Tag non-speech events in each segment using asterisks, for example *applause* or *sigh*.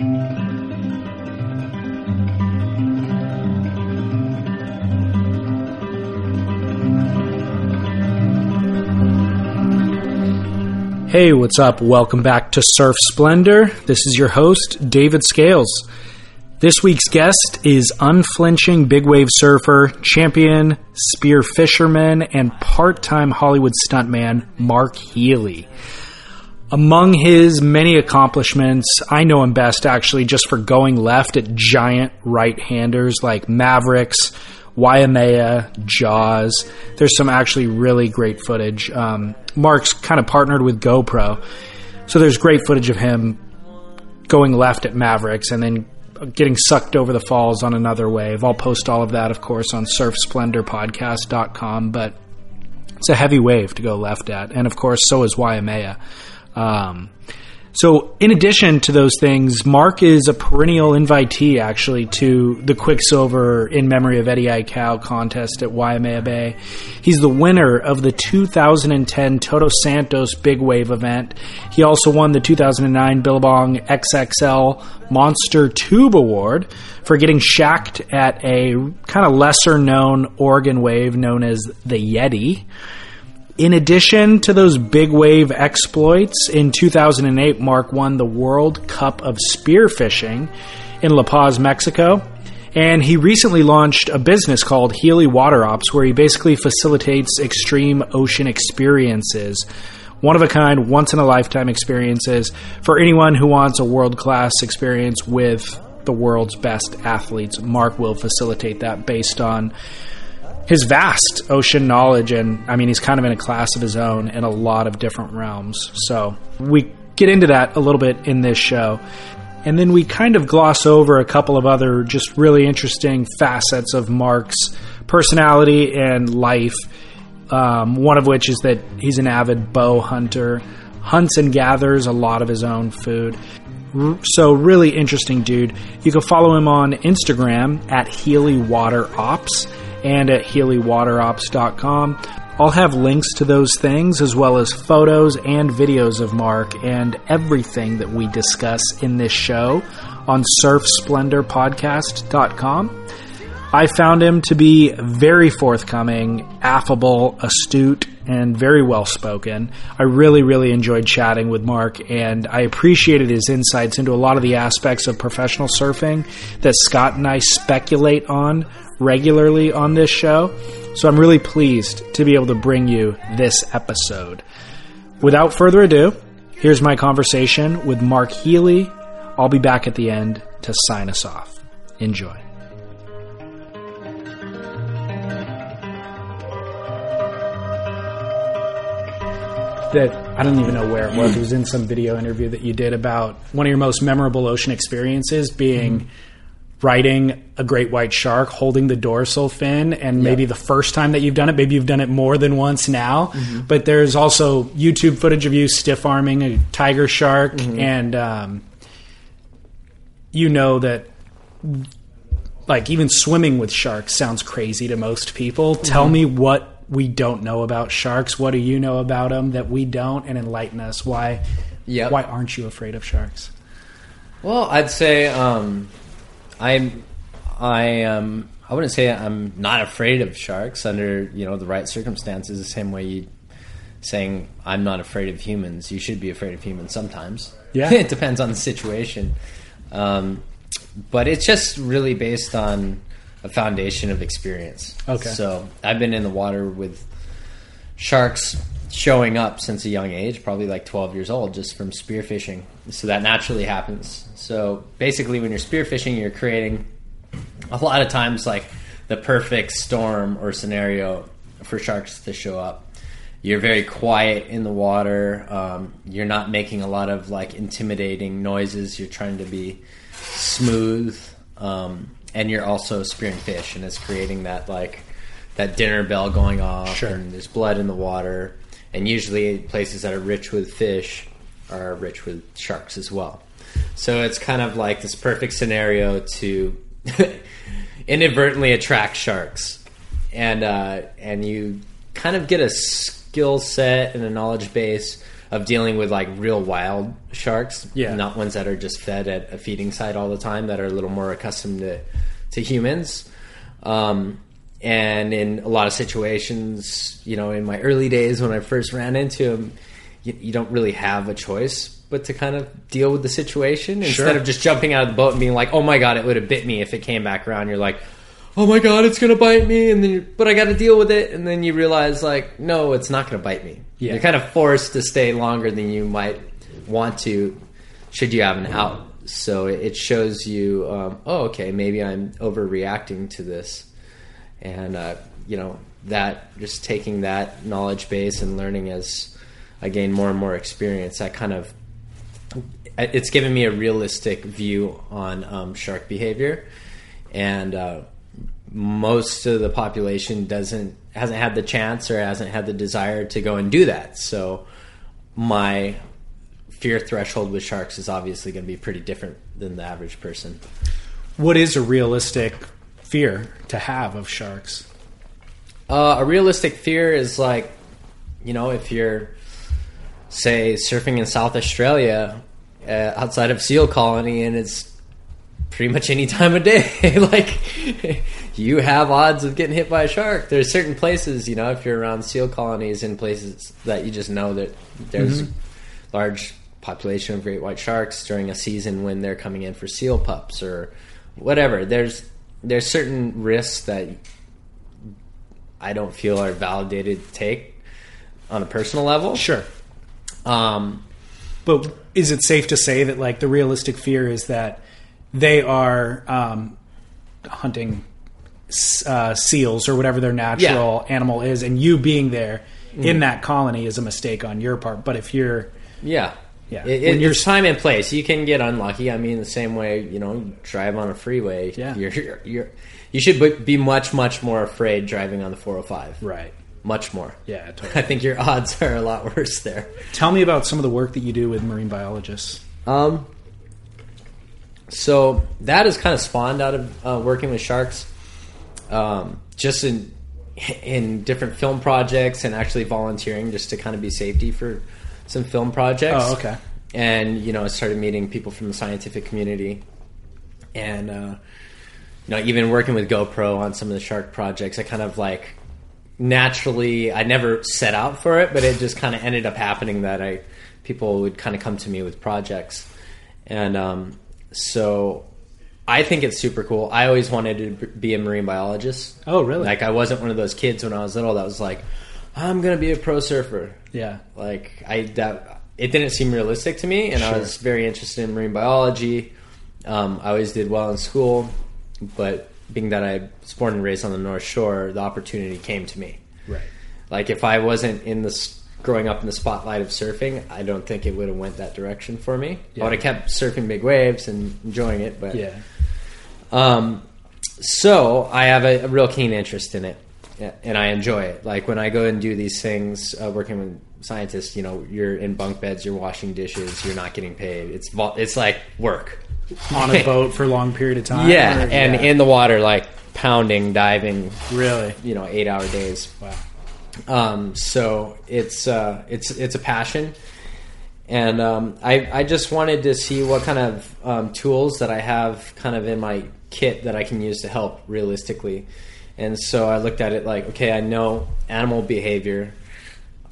Hey, what's up? Welcome back to Surf Splendor. This is your host, David Scales. This week's guest is unflinching big wave surfer, champion, spear fisherman, and part time Hollywood stuntman Mark Healey. Among his many accomplishments, I know him best actually just for going left at giant right handers like Mavericks, Waimea, Jaws. There's some actually really great footage. Um, Mark's kind of partnered with GoPro, so there's great footage of him going left at Mavericks and then getting sucked over the falls on another wave. I'll post all of that, of course, on surfsplendorpodcast.com, but it's a heavy wave to go left at. And of course, so is Waimea. Um, so, in addition to those things, Mark is a perennial invitee actually to the Quiksilver in memory of Eddie Aikau contest at Waimea Bay. He's the winner of the 2010 Todos Santos Big Wave event. He also won the 2009 Billabong XXL Monster Tube Award for getting shacked at a kind of lesser known Oregon wave known as the Yeti. In addition to those big wave exploits, in 2008, Mark won the World Cup of Spearfishing in La Paz, Mexico. And he recently launched a business called Healey Water Ops, where he basically facilitates extreme ocean experiences. One of a kind, once in a lifetime experiences for anyone who wants a world class experience with the world's best athletes. Mark will facilitate that based on his vast ocean knowledge and I mean he's kind of in a class of his own in a lot of different realms. So we get into that a little bit in this show. And then we kind of gloss over a couple of other just really interesting facets of Mark's personality and life. Um, one of which is that he's an avid bow hunter, hunts and gathers a lot of his own food. So, really interesting dude. You can follow him on Instagram at Healey Water Ops and at HealeyWaterOps.com. I'll have links to those things as well as photos and videos of Mark and everything that we discuss in this show on surfsplendorpodcast.com. I found him to be very forthcoming, affable, astute, and very well spoken. I really, really enjoyed chatting with Mark, and I appreciated his insights into a lot of the aspects of professional surfing that Scott and I speculate on regularly on this show. So I'm really pleased to be able to bring you this episode. Without further ado, here's my conversation with Mark Healey. I'll be back at the end to sign us off. Enjoy. That I don't even know where it was. It was in some video interview that you did about one of your most memorable ocean experiences being. Mm-hmm riding a great white shark, holding the dorsal fin, and maybe the first time that you've done it, maybe you've done it more than once now. Mm-hmm. But there's also YouTube footage of you stiff arming a tiger shark, mm-hmm. and um, you know that. Like even swimming with sharks sounds crazy to most people. Mm-hmm. Tell me what we don't know about sharks. What do you know about them that we don't, and enlighten us. Why? Yep. Why aren't you afraid of sharks? Well, I'd say um, I'm I um I wouldn't say I'm not afraid of sharks under you know the right circumstances. The same way you saying I'm not afraid of humans. You should be afraid of humans sometimes. Yeah, *laughs* it depends on the situation. Um, but it's just really based on a foundation of experience. Okay. So I've been in the water with sharks showing up since a young age, probably like 12 years old, just from spearfishing. So that naturally happens. So basically, when you're spearfishing, you're creating a lot of times like the perfect storm or scenario for sharks to show up. you're very quiet in the water. Um, you're not making a lot of like intimidating noises. You're trying to be smooth, um, and you're also spearing fish, and it's creating that like that dinner bell going off, Sure. and there's blood in the water. And usually, places that are rich with fish are rich with sharks as well. So it's kind of like this perfect scenario to *laughs* inadvertently attract sharks, and uh, and you kind of get a skill set and a knowledge base of dealing with like real wild sharks, Yeah. not ones that are just fed at a feeding site all the time that are a little more accustomed to to humans. Um, and in a lot of situations, you know, in my early days when I first ran into them, you, you don't really have a choice but to kind of deal with the situation Sure. instead of just jumping out of the boat and being like, "Oh my god, it would have bit me if it came back around." You're like, "Oh my god, it's gonna bite me," and then but I got to deal with it, and then you realize like, no, it's not gonna bite me. Yeah. You're kind of forced to stay longer than you might want to, should you have an out. So it it shows you, um, oh, okay, maybe I'm overreacting to this, and uh, you know that just taking that knowledge base and learning as I gain more and more experience, that kind of it's given me a realistic view on um, shark behavior, and uh, most of the population doesn't hasn't had the chance or hasn't had the desire to go and do that. So my fear threshold with sharks is obviously going to be pretty different than the average person. What is a realistic fear to have of sharks? Uh, a realistic fear is like, you know, if you're, say, surfing in South Australia uh, outside of seal colony and it's pretty much any *laughs* time of day, *laughs* like, you have odds of getting hit by a shark. There's certain places, you know, if you're around seal colonies in places that you just know that there's large population of great white sharks during a season when they're coming in for seal pups or whatever. There's there's certain risks that I don't feel are validated to take on a personal level. Sure. Um, But is it safe to say that like the realistic fear is that they are um, hunting uh, seals or whatever their natural animal is, and you being there in that colony is a mistake on your part. But if you're yeah. Yeah. It, When you're- it's time and place. You can get unlucky. I mean, the same way you know, you drive on a freeway. Yeah. *laughs* You're, you're, you're you should be- be much much more afraid driving on the 405. right, Much more. yeah, *laughs* I think your odds are a lot worse there. Tell me about some of the work that you do with marine biologists. Um, so that is kind of spawned out of uh, working with sharks, um, just in in different film projects and actually volunteering just to kind of be safety for some film projects. Oh, okay. And you know, I started meeting people from the scientific community, and uh, you know, even working with GoPro on some of the shark projects, I kind of like naturally I never set out for it, but it just kind of ended up happening that I people would kind of come to me with projects, and um, so I think it's super cool. I always wanted to be a marine biologist. Oh, really? Like I wasn't one of those kids when I was little that was like, I'm gonna be a pro surfer. Yeah, Like I that it didn't seem realistic to me, and I was very interested in marine biology. Um, I always did well in school, but being that I was born and raised on the North Shore, the opportunity came to me. right. Like if I wasn't in this growing up in the spotlight of surfing, I don't think it would have went that direction for me. Yeah. I would have kept surfing big waves and enjoying it, but Yeah, um, so I have a, a real keen interest in it, and I enjoy it. Like when I go and do these things, uh, working with scientists, you know, you're in bunk beds, you're washing dishes, you're not getting paid. It's it's like work. on a boat for a long period of time. Yeah, or- and yeah. in the water, like pounding, diving, really, you know, eight hour days. wow. Um, so it's uh, it's it's a passion, and um, I I just wanted to see what kind of um, tools that I have kind of in my kit that I can use to help realistically, and so I looked at it like, okay, I know animal behavior.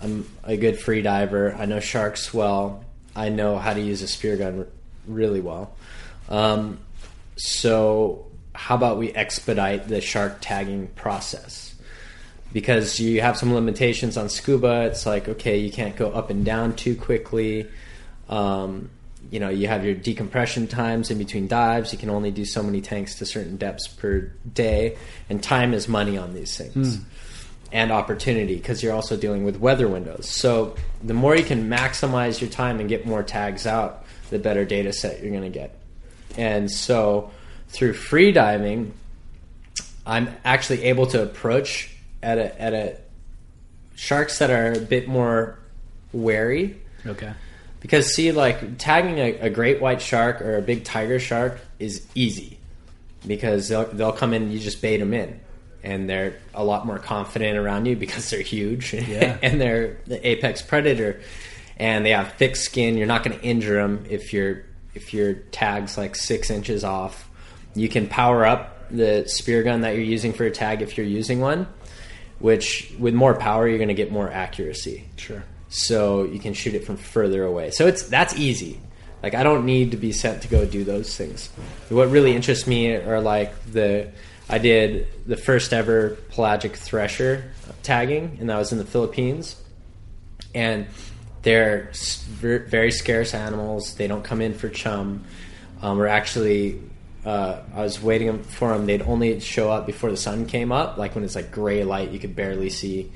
I'm a good free diver. I know sharks well. I know how to use a spear gun really well. Um, so how about we expedite the shark tagging process? because you have some limitations on scuba. It's like okay, you can't go up and down too quickly. Um, you know, you have your decompression times in between dives. You can only do so many tanks to certain depths per day, and time is money on these things. Hmm. and opportunity because you're also dealing with weather windows. So the more you can maximize your time and get more tags out, the better data set you're going to get. And so through free diving, I'm actually able to approach at a at a sharks that are a bit more wary. Okay. Because see, like tagging a, a great white shark or a big tiger shark is easy because they'll they'll come in, you just bait them in, and they're a lot more confident around you *laughs* because they're huge Yeah. *laughs* and they're the apex predator, and they have thick skin. You're not going to injure them if your if your tag's like six inches off. You can power up the spear gun that you're using for your tag if you're using one, which with more power you're going to get more accuracy Sure. So you can shoot it from further away. So it's that's easy. Like I don't need to be sent to go do those things. What really interests me are like the I did the first ever pelagic thresher tagging, and that was in the Philippines. And they're very scarce animals. They don't come in for chum. Um, we're actually uh, I was waiting for them. They'd only show up before the sun came up, like when it's like gray light, you could barely see.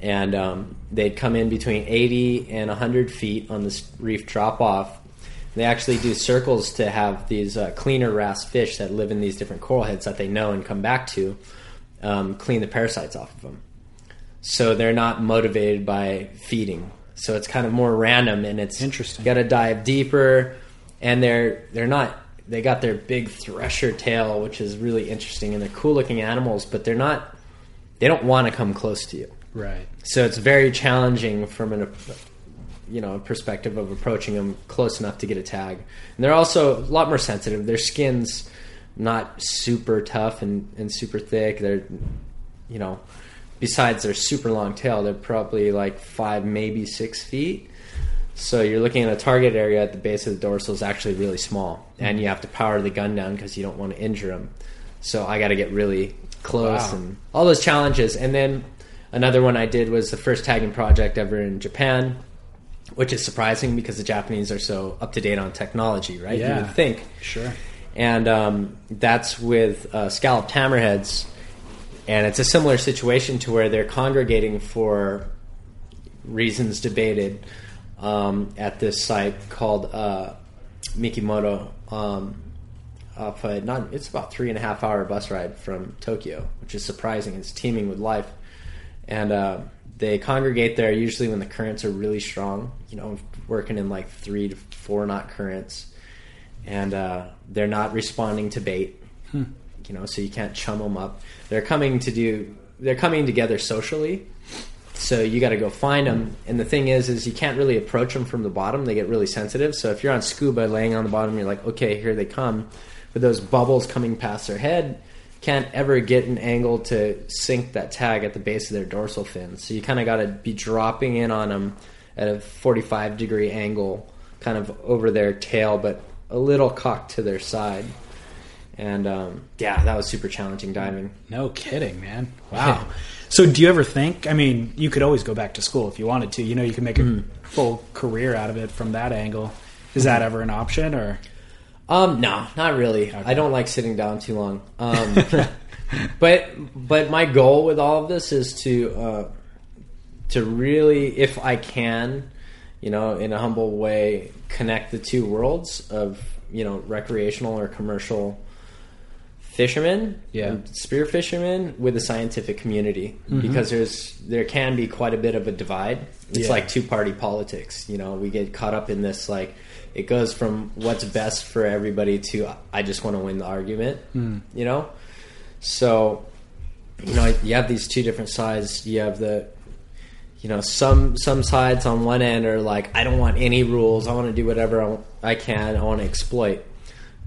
And um, they'd come in between 80 and 100 feet on this reef drop off. They actually do circles to have these uh, cleaner wrasse fish that live in these different coral heads that they know and come back to um, clean the parasites off of them. So they're not motivated by feeding. So it's kind of more random and it's Interesting. Got to dive deeper, and they're they're not. They got their big thresher tail, which is really interesting, and they're cool looking animals, but they're not. They don't want to come close to you. Right. So it's very challenging from an you know perspective of approaching them close enough to get a tag. And they're also a lot more sensitive. Their skin's not super tough and, and super thick. They're you know besides their super long tail, they're probably like five, maybe six feet. So you're looking at a target area at the base of the dorsal is actually really small, and you have to power the gun down because you don't want to injure them. So I got to get really close Wow. and all those challenges. And then another one I did was the first tagging project ever in Japan, which is surprising because the Japanese are so up to date on technology, right? Yeah. You would think Sure. and um, that's with uh, scalloped hammerheads. And it's a similar situation to where they're congregating for reasons debated um, at this site called uh, Mikomoto. Um, off a, not, it's about three and a half hour bus ride from Tokyo, which is surprising. It's teeming with life, and uh, they congregate there usually when the currents are really strong. You know, working in like three to four knot currents, and uh, they're not responding to bait. You know, so you can't chum them up. They're coming to do. They're coming together socially. So you got to go find them. And the thing is, is you can't really approach them from the bottom. They get really sensitive. So if you're on scuba, laying on the bottom, you're like, okay, here they come. But those bubbles coming past their head can't ever get an angle to sink that tag at the base of their dorsal fin. So you kind of got to be dropping in on them at a 45 degree angle, kind of over their tail, but a little cocked to their side. And um, yeah, that was super challenging diving. No kidding, man. *laughs* Wow. So, do you ever think? I mean, you could always go back to school if you wanted to. You know, you can make a Mm. full career out of it from that angle. Is that ever an option, or Um, no, not really. I don't like sitting down too long. Um, *laughs* but but my goal with all of this is to uh, to really, if I can, you know, in a humble way, connect the two worlds of you know recreational or commercial fishermen, Yeah. spear fishermen with the scientific community because there's there can be quite a bit of a divide. It's Yeah. like two party politics. You know, we get caught up in this like it goes from what's best for everybody to I just want to win the argument. Hmm. You know, so you know you have these two different sides. You have the you know some some sides on one end are like I don't want any rules. I want to do whatever I, I can. I want to exploit.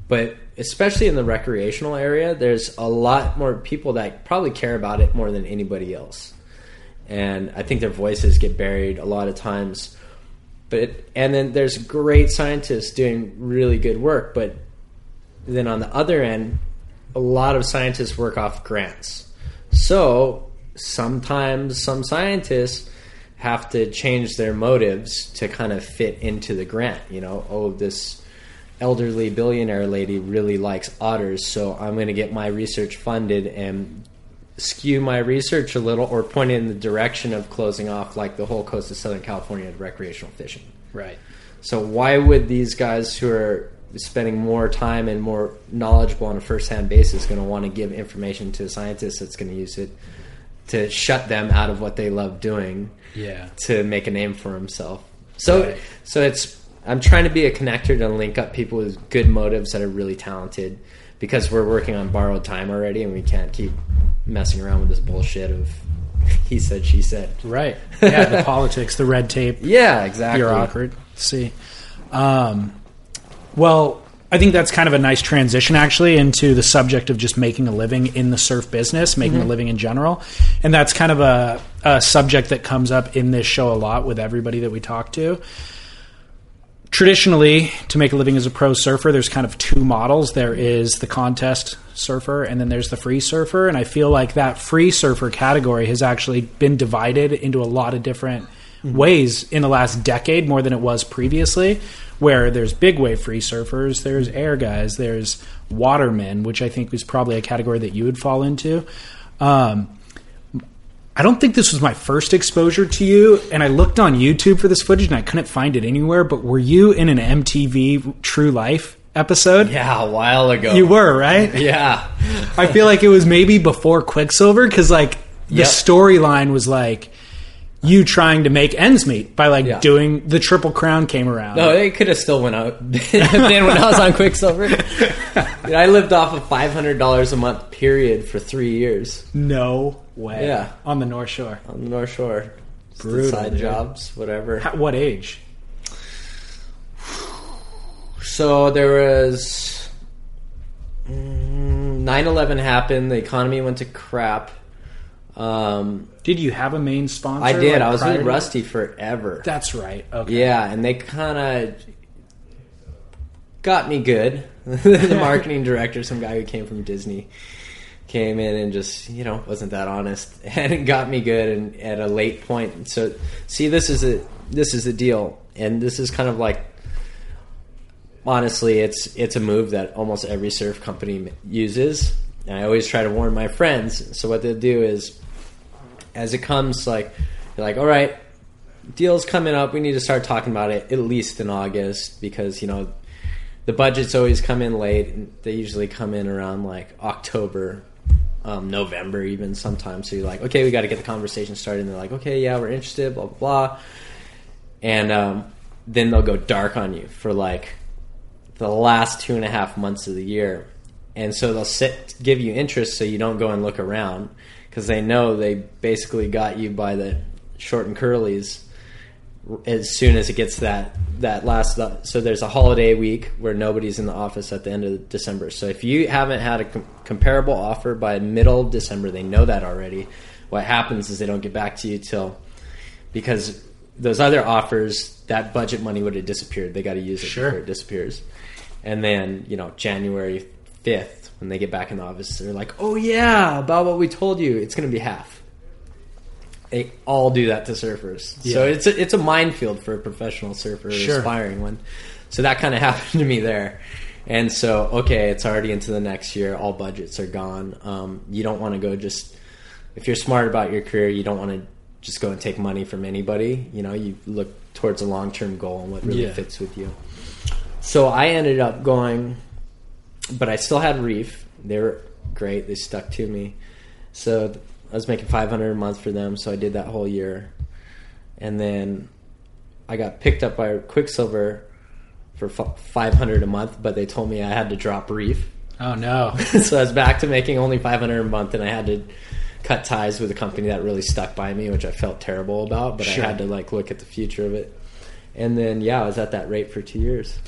But especially in the recreational area, there's a lot more people that probably care about it more than anybody else. And I think their voices get buried a lot of times. But it, and then there's great scientists doing really good work, but then on the other end, a lot of scientists work off grants. So sometimes some scientists have to change their motives to kind of fit into the grant. You know, oh, this elderly billionaire lady really likes otters, so I'm going to get my research funded and skew my research a little or point in the direction of closing off like the whole coast of Southern California to recreational fishing. Right. So why would these guys who are spending more time and more knowledgeable on a first-hand basis going to want to give information to a scientist that's going to use it to shut them out of what they love doing Yeah. to make a name for himself? So Right. so it's I'm trying to be a connector to link up people with good motives that are really talented because we're working on borrowed time already and we can't keep messing around with this bullshit of *laughs* he said she said. Right. *laughs* Yeah, the politics, the red tape, Yeah, exactly. You're bureaucracy. Um, well, I think that's kind of a nice transition actually into the subject of just making a living in the surf business, making a living in general. And that's kind of a, a subject that comes up in this show a lot with everybody that we talk to. Traditionally, to make a living as a pro surfer, there's kind of two models. There is the contest surfer, and then there's the free surfer. And I feel like that free surfer category has actually been divided into a lot of different ways in the last decade, more than it was previously. Where there's big wave free surfers, there's air guys, there's watermen, which I think is probably a category that you would fall into. Um, I don't think this was my first exposure to you, and I looked on YouTube for this footage and I couldn't find it anywhere. But were you in an MTV True Life episode? Yeah, a while ago. You were, right? *laughs* Yeah. I feel like it was maybe before Quiksilver because, like, the Yep. storyline was like you trying to make ends meet by like Yeah. doing the Triple Crown came around. No, it could have still went out *laughs* then when I was on Quiksilver. *laughs* I lived off of five hundred dollars a month period for three years No way. Yeah. On the North Shore. on the North Shore. Just Brutal, side dude. jobs, whatever. At what age? So there was mm, 9/11 happened. The economy went to crap. Um, Did you have a main sponsor? I did. like, I was with Rusty forever. That's right. Okay. Yeah, and they kind of got me good. *laughs* the *laughs* marketing director, some guy who came from Disney, came in and just you know wasn't that honest, *laughs* and it got me good. And at a late point, so see, this is a this is the deal, and this is kind of like honestly, it's it's a move that almost every surf company uses. And I always try to warn my friends. So what they'll do is, as it comes, like they're like, "All right, deal's coming up. We need to start talking about it at least in August because you know the budgets always come in late. They usually come in around like October, um, November, even sometimes. So you're like, okay, we got to get the conversation started. And they're like, okay, yeah, we're interested. Blah blah blah. And um, then they'll go dark on you for like the last two and a half months of the year. And so they'll sit, give you interest so you don't go and look around because they know they basically got you by the short and curlies as soon as it gets that that last so there's a holiday week where nobody's in the office at the end of December. So if you haven't had a com- comparable offer by middle of December, they know that already. What happens is they don't get back to you till because those other offers that budget money would have disappeared. They got to use it Sure. before it disappears. And then, you know, January 5th when they get back in the office, they're like, "Oh yeah, about what we told you, it's going to be half." They all do that to surfers. So it's a, it's a minefield for a professional surfer, Sure. aspiring one. So that kind of *laughs* happened to me there. And so, okay, it's already into the next year. All budgets are gone. Um, you don't want to go just if you're smart about your career, you don't want to just go and take money from anybody. You know, you look towards a long term goal and what really Yeah. fits with you. So I ended up going, but I still had Reef. They were great. They stuck to me. So I was making 500 a month for them. So I did that whole year, and then I got picked up by Quiksilver for f- 500 a month. But they told me I had to drop Reef. Oh no. *laughs* so I was back to making only 500 a month, and I had to cut ties with a company that really stuck by me, which I felt terrible about. But Sure. I had to like look at the future of it. And then yeah, I was at that rate for two years.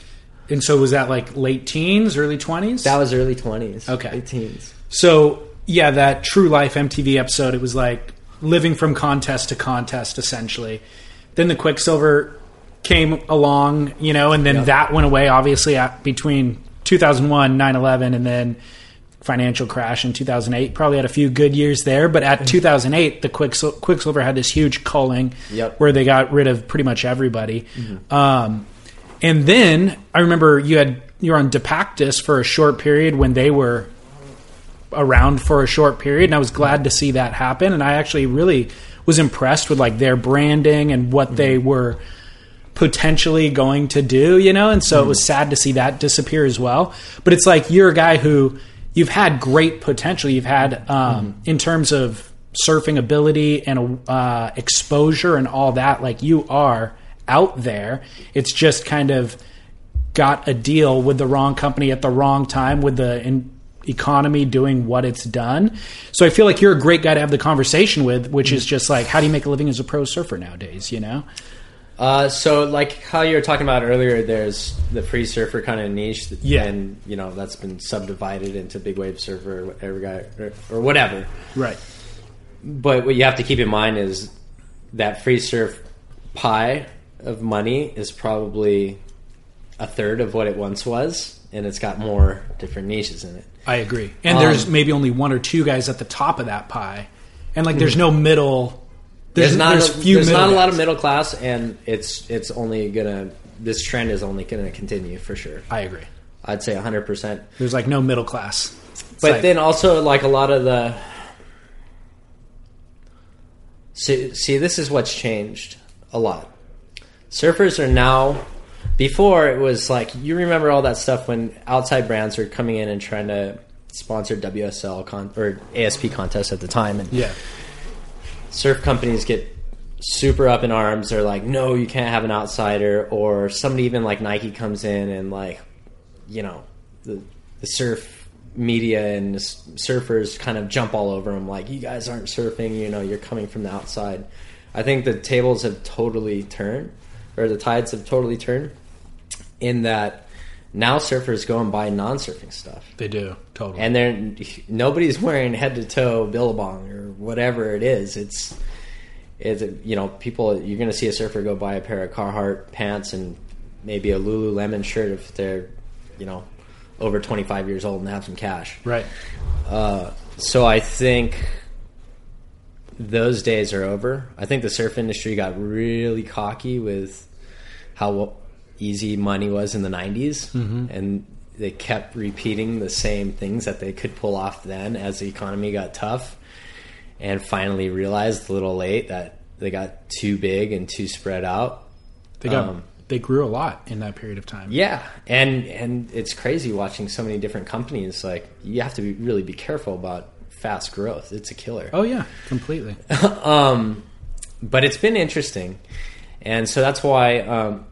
and so was that like late teens, early twenties? That was early 20s. Okay. late teens. So yeah, that True Life MTV episode, it was like living from contest to contest essentially. Then the Quiksilver came along, you know, and then Yep. that went away obviously at, between 2001, 9/11 and then financial crash in 2008. Probably had a few good years there, but at 2008 the Quicksil- Quiksilver had this huge culling Yep. where they got rid of pretty much everybody. Um, and then I remember you had you were on Depactus for a short period when they were around for a short period, and I was glad to see that happen. And I actually really was impressed with like their branding and what mm-hmm. they were potentially going to do, you know. And so mm-hmm. it was sad to see that disappear as well. But it's like you're a guy who you've had great potential. You've had um, mm-hmm. in terms of surfing ability and uh, exposure and all that. Like you are out there. It's just kind of got a deal with the wrong company at the wrong time with the in- economy doing what it's done. So I feel like you're a great guy to have the conversation with, which is just like, how do you make a living as a pro surfer nowadays? You know. Uh, so like how you were talking about earlier, there's the free surfer kind of niche, that, yeah, and you know that's been subdivided into big wave surfer or whatever guy or, or whatever, right? But what you have to keep in mind is that free surf pie of money is probably a third of what it once was, and it's got more different niches in it. I agree. And um, there's maybe only one or two guys at the top of that pie, and like there's no middle. There's, there's not there's, a, there's not a lot of middle class, and it's it's only gonna this trend is only gonna continue for sure. I agree. I'd say 100. percent There's like no middle class. It's but like, then also like a lot of the see, see this is what's changed a lot. Surfers are now before it was like you remember all that stuff when outside brands were coming in and trying to sponsor WSL con- or ASP contests at the time, and yeah, surf companies get super up in arms. They're like, no, you can't have an outsider, or somebody even like Nike comes in and like, you know, the the surf media and surfers kind of jump all over them, like, you guys aren't surfing, you know, you're coming from the outside. I think the tables have totally turned, or the tides have totally turned in that now surfers go and buy non-surfing stuff. They do totally, and they're nobody's wearing head to toe billabong or whatever it is. It's it's you know people you're going to see a surfer go buy a pair of Carhartt pants and maybe a Lululemon shirt if they're you know over 25 years old and have some cash. Right. Uh, so I think those days are over. I think the surf industry got really cocky with how easy money was in the 90s mm-hmm. and they kept repeating the same things that they could pull off then as the economy got tough and finally realized a little late that they got too big and too spread out. They got um, they grew a lot in that period of time. Yeah and and it's crazy watching so many different companies like you have to be, really be careful about fast growth. It's a killer. Oh yeah completely. *laughs* Um but it's been interesting and so that's why um,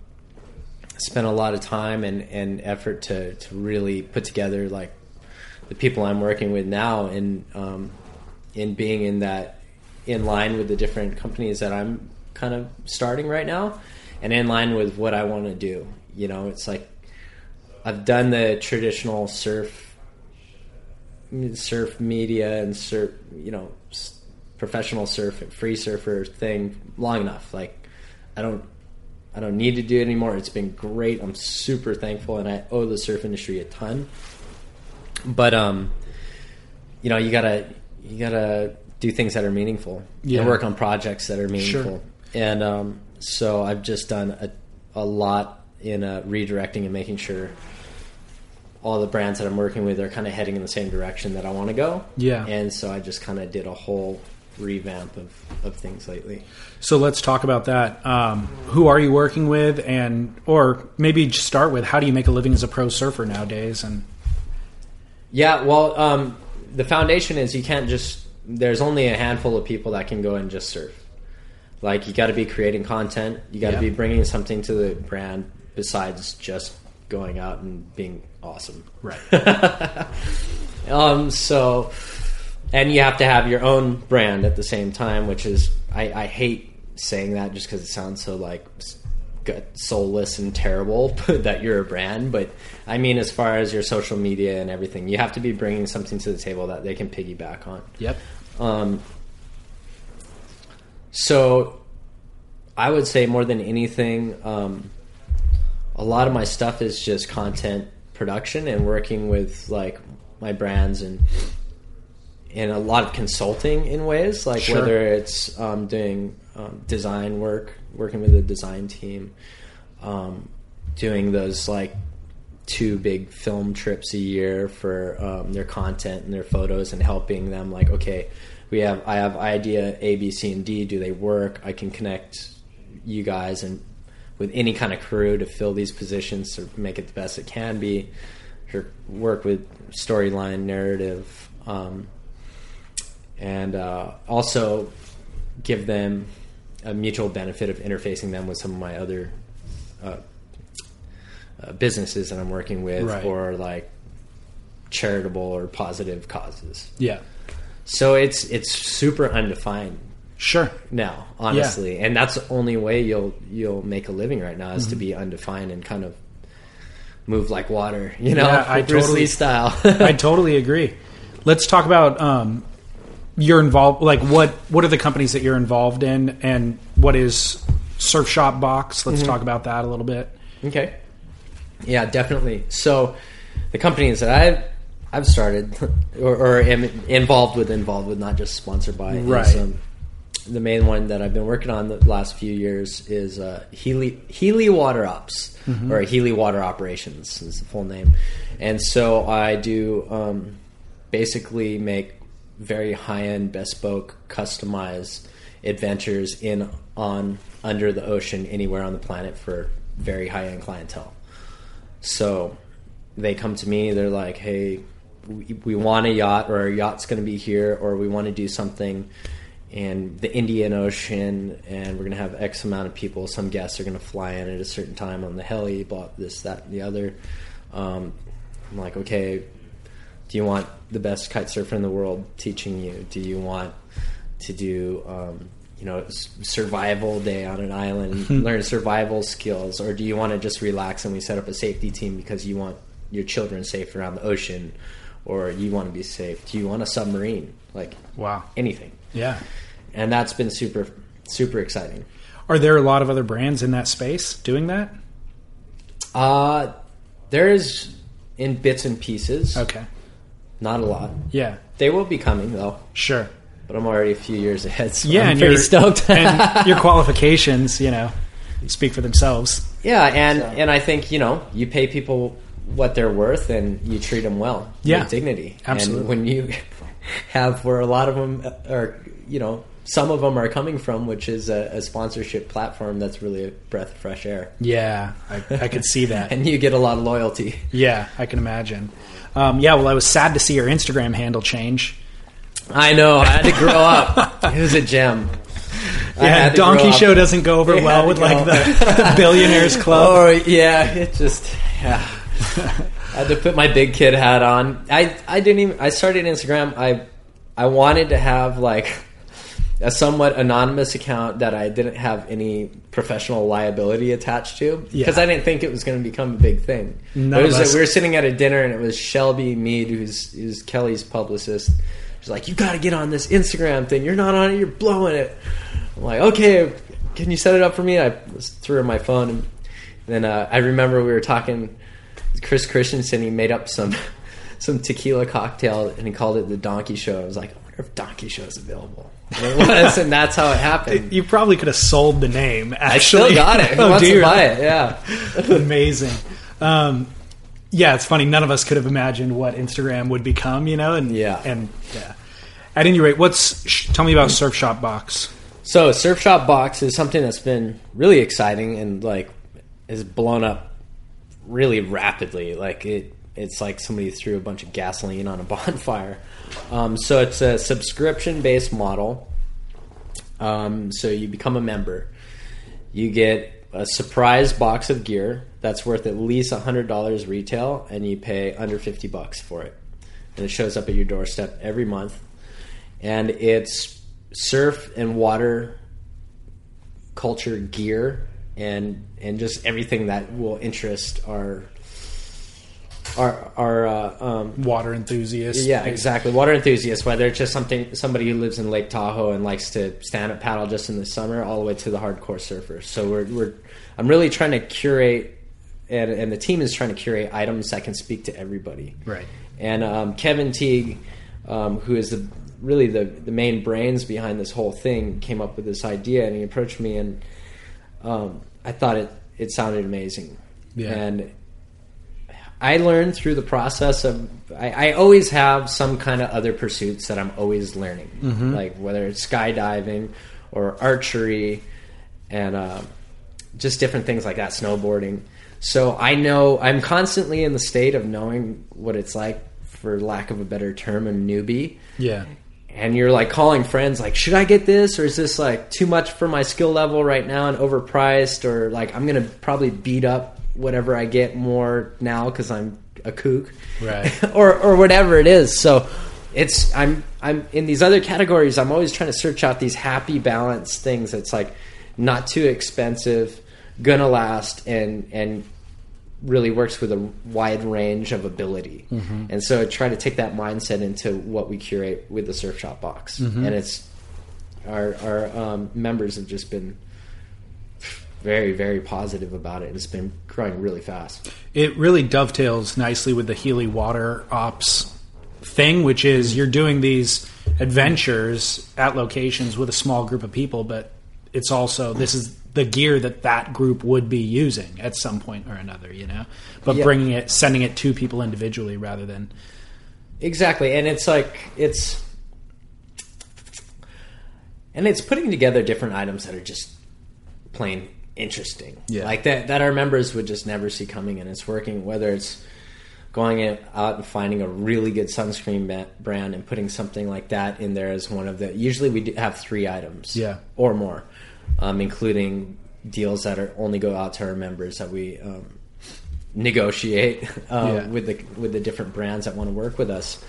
spent a lot of time and, and effort to, to really put together like the people I'm working with now and um, in being in that in line with the different companies that I'm kind of starting right now and in line with what I want to do. You know, it's like I've done the traditional surf surf media and surf, you know, professional surf free surfer thing long enough. Like I don't I don't need to do it anymore. It's been great. I'm super thankful, and I owe the surf industry a ton. But um, you know, you gotta you gotta do things that are meaningful. Yeah. And work on projects that are meaningful. Sure. And um, so I've just done a a lot in uh, redirecting and making sure all the brands that I'm working with are kind of heading in the same direction that I want to go. Yeah. And so I just kind of did a whole revamp of, of things lately. So let's talk about that. Um, who are you working with, and or maybe just start with how do you make a living as a pro surfer nowadays? And yeah, well, um, the foundation is you can't just. There's only a handful of people that can go and just surf. Like you got to be creating content. You got to yeah. be bringing something to the brand besides just going out and being awesome. Right. *laughs* um. So and you have to have your own brand at the same time, which is I, I hate saying that just because it sounds so like soulless and terrible *laughs* that you're a brand. But I mean, as far as your social media and everything, you have to be bringing something to the table that they can piggyback on. Yep. Um, so I would say more than anything, um, a lot of my stuff is just content production and working with like my brands and in a lot of consulting in ways, like sure. whether it's um, doing um, design work, working with a design team, um, doing those like two big film trips a year for um, their content and their photos and helping them like okay we have i have idea a b c and d. Do they work? I can connect you guys and with any kind of crew to fill these positions to make it the best it can be. Or work with storyline narrative um, and uh, also give them a mutual benefit of interfacing them with some of my other uh, uh, businesses that I'm working with, Right. or like charitable or positive causes. Yeah. So it's it's super undefined Sure. now, honestly, and that's the only way you'll you'll make a living right now is to be undefined and kind of move like water, you know, Yeah, I *laughs* Bruce totally- Lee style. *laughs* I totally agree. Let's talk about um, you're involved. Like, what what are the companies that you're involved in, and what is Surf Shop Box? Let's talk about that a little bit. Okay. Yeah, definitely. So, the companies that I've I've started or, or am involved with, involved with, not just sponsored by. is, Right. um, the main one that I've been working on the last few years is uh, Healey Healey Water Ops or Healey Water Operations is the full name, and so I do um, basically make very high end, bespoke, customized adventures in on under the ocean anywhere on the planet for very high end clientele. So they come to me, they're like, hey, we, want a yacht, or our yacht's going to be here, or we want to do something in the Indian Ocean, and we're going to have X amount of people. Some guests are going to fly in at a certain time on the heli, bought this, that, and the other. Um, I'm like, okay, do you want the best kite surfer in the world teaching you? Do you want to do, um, you know, survival day on an island, *laughs* learn survival skills, or do you want to just relax and we set up a safety team because you want your children safe around the ocean, or you want to be safe? Do you want a submarine? Like Wow. anything, Yeah. and that's been super, super exciting. Are there a lot of other brands in that space doing that? Uh, there is in bits and pieces, Okay. Not a lot. Yeah. They will be coming though. Sure. but I'm already a few years ahead. So Yeah, I'm and pretty your- stoked. and *laughs* your qualifications, you know, speak for themselves. yeah, and and I think you know you pay people what they're worth and you treat them well, Yeah, with dignity. absolutely. And when you *laughs* have where a lot of them uh, are, you know, some of them are coming from, which is a, a sponsorship platform that's really a breath of fresh air, Yeah, I, I could see that. *laughs* and you get a lot of loyalty. Yeah, I can imagine. Um, yeah, well, I was sad to see your Instagram handle change. I know. I had to grow up. It was a gem. Yeah, Donkey grow up. Show doesn't go over They well with like the, the *laughs* Billionaires Club. Oh yeah, it just yeah. I *laughs* had to put my big kid hat on. I I didn't even. I started Instagram. I I wanted to have like a somewhat anonymous account that I didn't have any professional liability attached to because Yeah. I didn't think it was going to become a big thing. None It was we were sitting at a dinner and it was Shelby Mead, who's who's Kelly's publicist. She's like, "You got to get on this Instagram thing. You're not on it. You're blowing it." I'm like, "Okay, can you set it up for me?" I was threw her my phone, and then uh, I remember we were talking. Chris Christensen, he made up some *laughs* some tequila cocktail and he called it the Donkey Show. I was like, I wonder if Donkey Show is available. It was, and that's how it happened. You probably could have sold the name. I Actually, still got it. *laughs* Who oh, wants do to buy it? Yeah. *laughs* Amazing. Um, yeah, it's funny. None of us could have imagined what Instagram would become, you know. And Yeah. and yeah. At any rate, what's sh- tell me about Surf Shop Box? So Surf Shop Box is something that's been really exciting and like has blown up really rapidly. Like it, it's like somebody threw a bunch of gasoline on a *laughs* bonfire. Um, so it's a subscription based model. Um, so you become a member, you get a surprise box of gear that's worth at least hundred dollars retail, and you pay under fifty bucks for it, and it shows up at your doorstep every month and it's surf and water culture gear and and just everything that will interest our our our uh, um, Water enthusiasts. yeah exactly water enthusiasts whether it's just something somebody who lives in Lake Tahoe and likes to stand up paddle just in the summer all the way to the hardcore surfer so we're we're I'm really trying to curate and, and the team is trying to curate items that can speak to everybody Right. and um, Kevin Teague, um, who is the really the, the main brains behind this whole thing, came up with this idea, and he approached me, and um, I thought it it sounded amazing, Yeah. and I learned through the process of I, I always have some kind of other pursuits that I'm always learning, Mm-hmm. like whether it's skydiving or archery, and uh, just different things like that, snowboarding. So I know I'm constantly in the state of knowing what it's like, for lack of a better term, a newbie Yeah. and you're like calling friends like should i get this or is this like too much for my skill level right now and overpriced or like i'm gonna probably beat up whatever i get more now because i'm a kook Right. *laughs* or or whatever it is so it's i'm i'm in these other categories i'm always trying to search out these happy balance things that's like not too expensive gonna last and and really works with a wide range of ability. And so I try to take that mindset into what we curate with the Surf Shop box. And it's our our um, members have just been very very positive about it. It's been growing really fast. It really dovetails nicely with the Healey Water Ops thing, which is you're doing these adventures at locations with a small group of people, but it's also this is the gear that that group would be using at some point or another, you know. But Yeah. bringing it, sending it to people individually rather than Exactly, and it's like it's and it's putting together different items that are just plain interesting. Yeah. Like that that our members would just never see coming and it's working whether it's going out and finding a really good sunscreen brand and putting something like that in there as one of the usually we do have 3 items Yeah. or more um, including deals that are only go out to our members that we um, negotiate *laughs* uh, Yeah. with the with the different brands that want to work with us.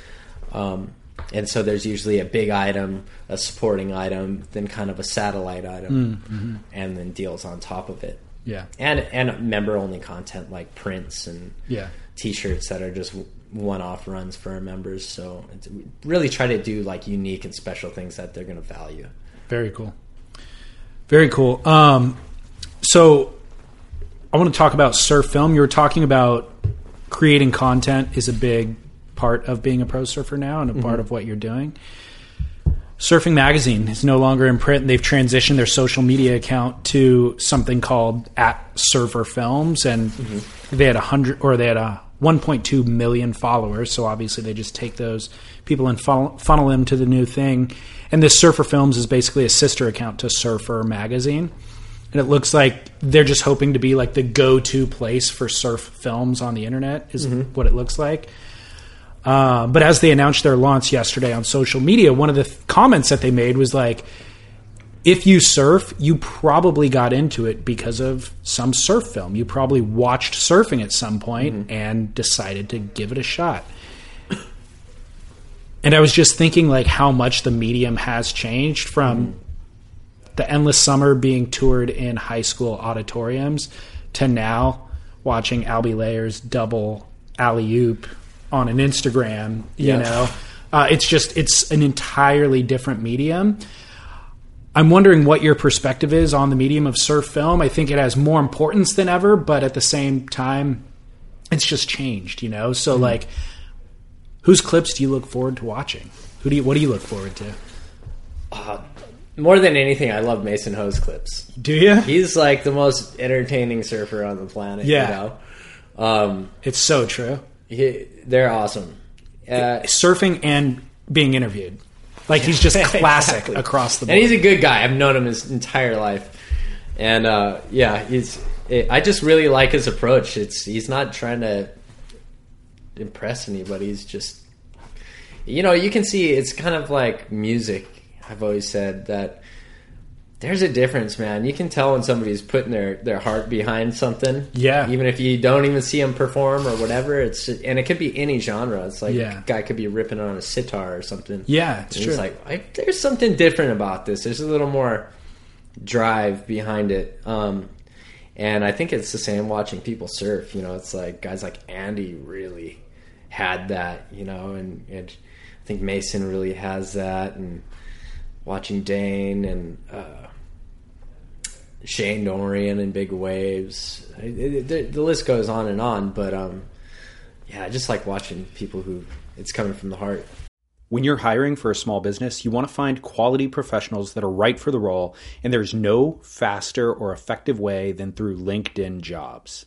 Um, and so there's usually a big item, a supporting item, then kind of a satellite item, and then deals on top of it. yeah, And and member only content like prints and yeah. t-shirts that are just one off runs for our members. So it's, we really try to do like unique and special things that they're going to value. Very cool. Very cool. Um, so I want to talk about surf film. You were talking about creating content is a big part of being a pro surfer now and a part mm-hmm. of what you're doing. Surfing Magazine is no longer in print. They've transitioned their social media account to something called at Surfer Films, and mm-hmm. they had a hundred or they had a 1.2 million followers. So obviously, they just take those people and funnel, funnel them to the new thing. And this Surfer Films is basically a sister account to Surfer Magazine, and it looks like they're just hoping to be like the go-to place for surf films on the internet. Is mm-hmm. what it looks like. Uh, but as they announced their launch yesterday on social media, one of the th- comments that they made was like, if you surf, you probably got into it because of some surf film. You probably watched surfing at some point and decided to give it a shot. And I was just thinking like how much the medium has changed from the endless summer being toured in high school auditoriums to now watching Albee Layer's double alley oop on an Instagram. You Yeah. know, uh, it's just it's an entirely different medium. I'm wondering what your perspective is on the medium of surf film. I think it has more importance than ever, but at the same time, it's just changed. You know, so like, whose clips do you look forward to watching? Who do you what do you look forward to? More than anything, I love Mason Ho's clips. Do you? He's like the most entertaining surfer on the planet. Yeah. You know? Um, It's so true. He, they're awesome. Uh, surfing and being interviewed. Like he's just *laughs* classic Exactly. across the board. and he's a good guy. I've known him his entire life, and uh, yeah, he's. It, I just really like his approach. It's he's not trying to impress anybody. He's just, you know, you can see it's kind of like music. I've always said that there's a difference, man. You can tell when somebody's putting their their heart behind something. Yeah. even if you don't even see them perform or whatever. It's and it could be any genre. It's like Yeah. a guy could be ripping on a sitar or something. yeah, it's And true. It's like I, there's something different about this. There's a little more drive behind it, um, and I think it's the same watching people surf. You know, it's like guys like Andy really had that. You know, and, and I think Mason really has that, and watching Dane and. Uh, Shane Dorian and Big Waves. The, the list goes on and on, but um, yeah, I just like watching people who it's coming from the heart. When you're hiring for a small business, you want to find quality professionals that are right for the role, and there's no faster or effective way than through LinkedIn jobs.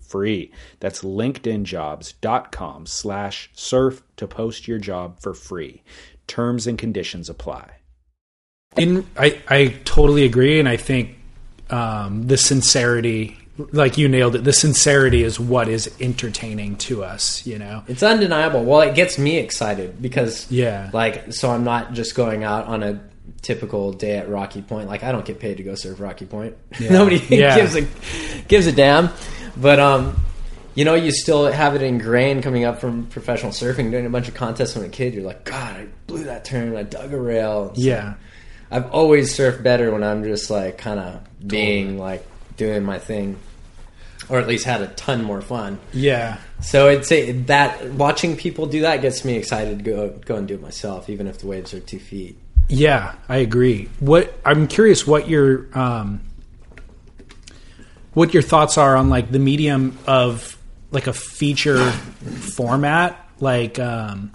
free. That's linkedinjobs.com slash surf to post your job for free. Terms and conditions apply. In I, I totally agree, and I think um, the sincerity, like you nailed it, the sincerity is what is entertaining to us. You know, It's undeniable. Well, it gets me excited because Yeah. like so I'm not just going out on a typical day at Rocky Point. Like I don't get paid to go surf Rocky Point. *laughs* Nobody Yeah. gives a gives a damn. But um you know, you still have it ingrained coming up from professional surfing, doing a bunch of contests when a kid. You're like, God, I blew that turn, I dug a rail. yeah, I've always surfed better when I'm just like kind of being like doing my thing, or at least had a ton more fun. yeah. So I'd say that watching people do that gets me excited to go go and do it myself, even if the waves are two feet. Yeah, I agree. What I'm curious what your um, what your thoughts are on like the medium of like a feature format, like um,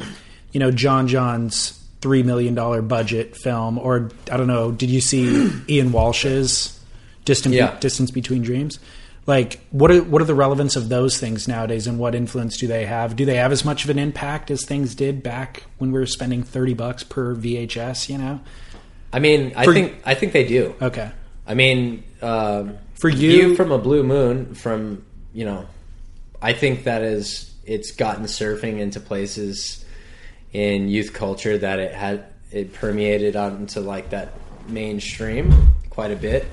you know John John's three million dollar budget film, or I don't know. Did you see *clears throat* Ian Walsh's Distant Yeah. Distance Between Dreams? Like, what are what are the relevance of those things nowadays, and what influence do they have? Do they have as much of an impact as things did back when we were spending thirty bucks per VHS? You know? I mean, I For- think I think they do. Okay. I mean, um, For you- View from a blue moon, from you know, I think that is it's gotten surfing into places in youth culture that it had it permeated onto like that mainstream quite a bit.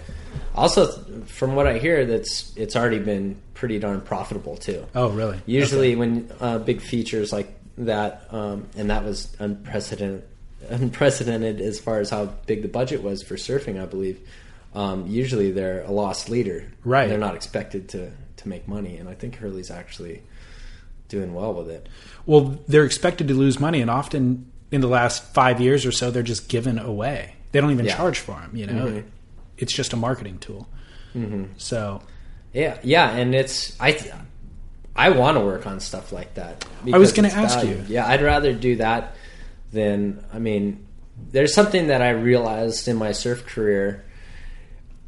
Also, from what I hear, that's it's already been pretty darn profitable too. Oh, really? Usually, when uh, big features like that, um, and that was unprecedented, *laughs* unprecedented as far as how big the budget was for surfing, I believe. Um, usually, they're a lost leader. Right. They're not expected to to make money, and I think Hurley's actually doing well with it. Well, they're expected to lose money, and often in the last five years or so, they're just given away. They don't even Yeah. charge for them. You know, Mhm. it's just a marketing tool. Mm-hmm. So Yeah, yeah, and it's I. I want to work on stuff like that. I was gonna ask valued. you. Yeah, I'd rather do that than I mean. There's something that I realized in my surf career,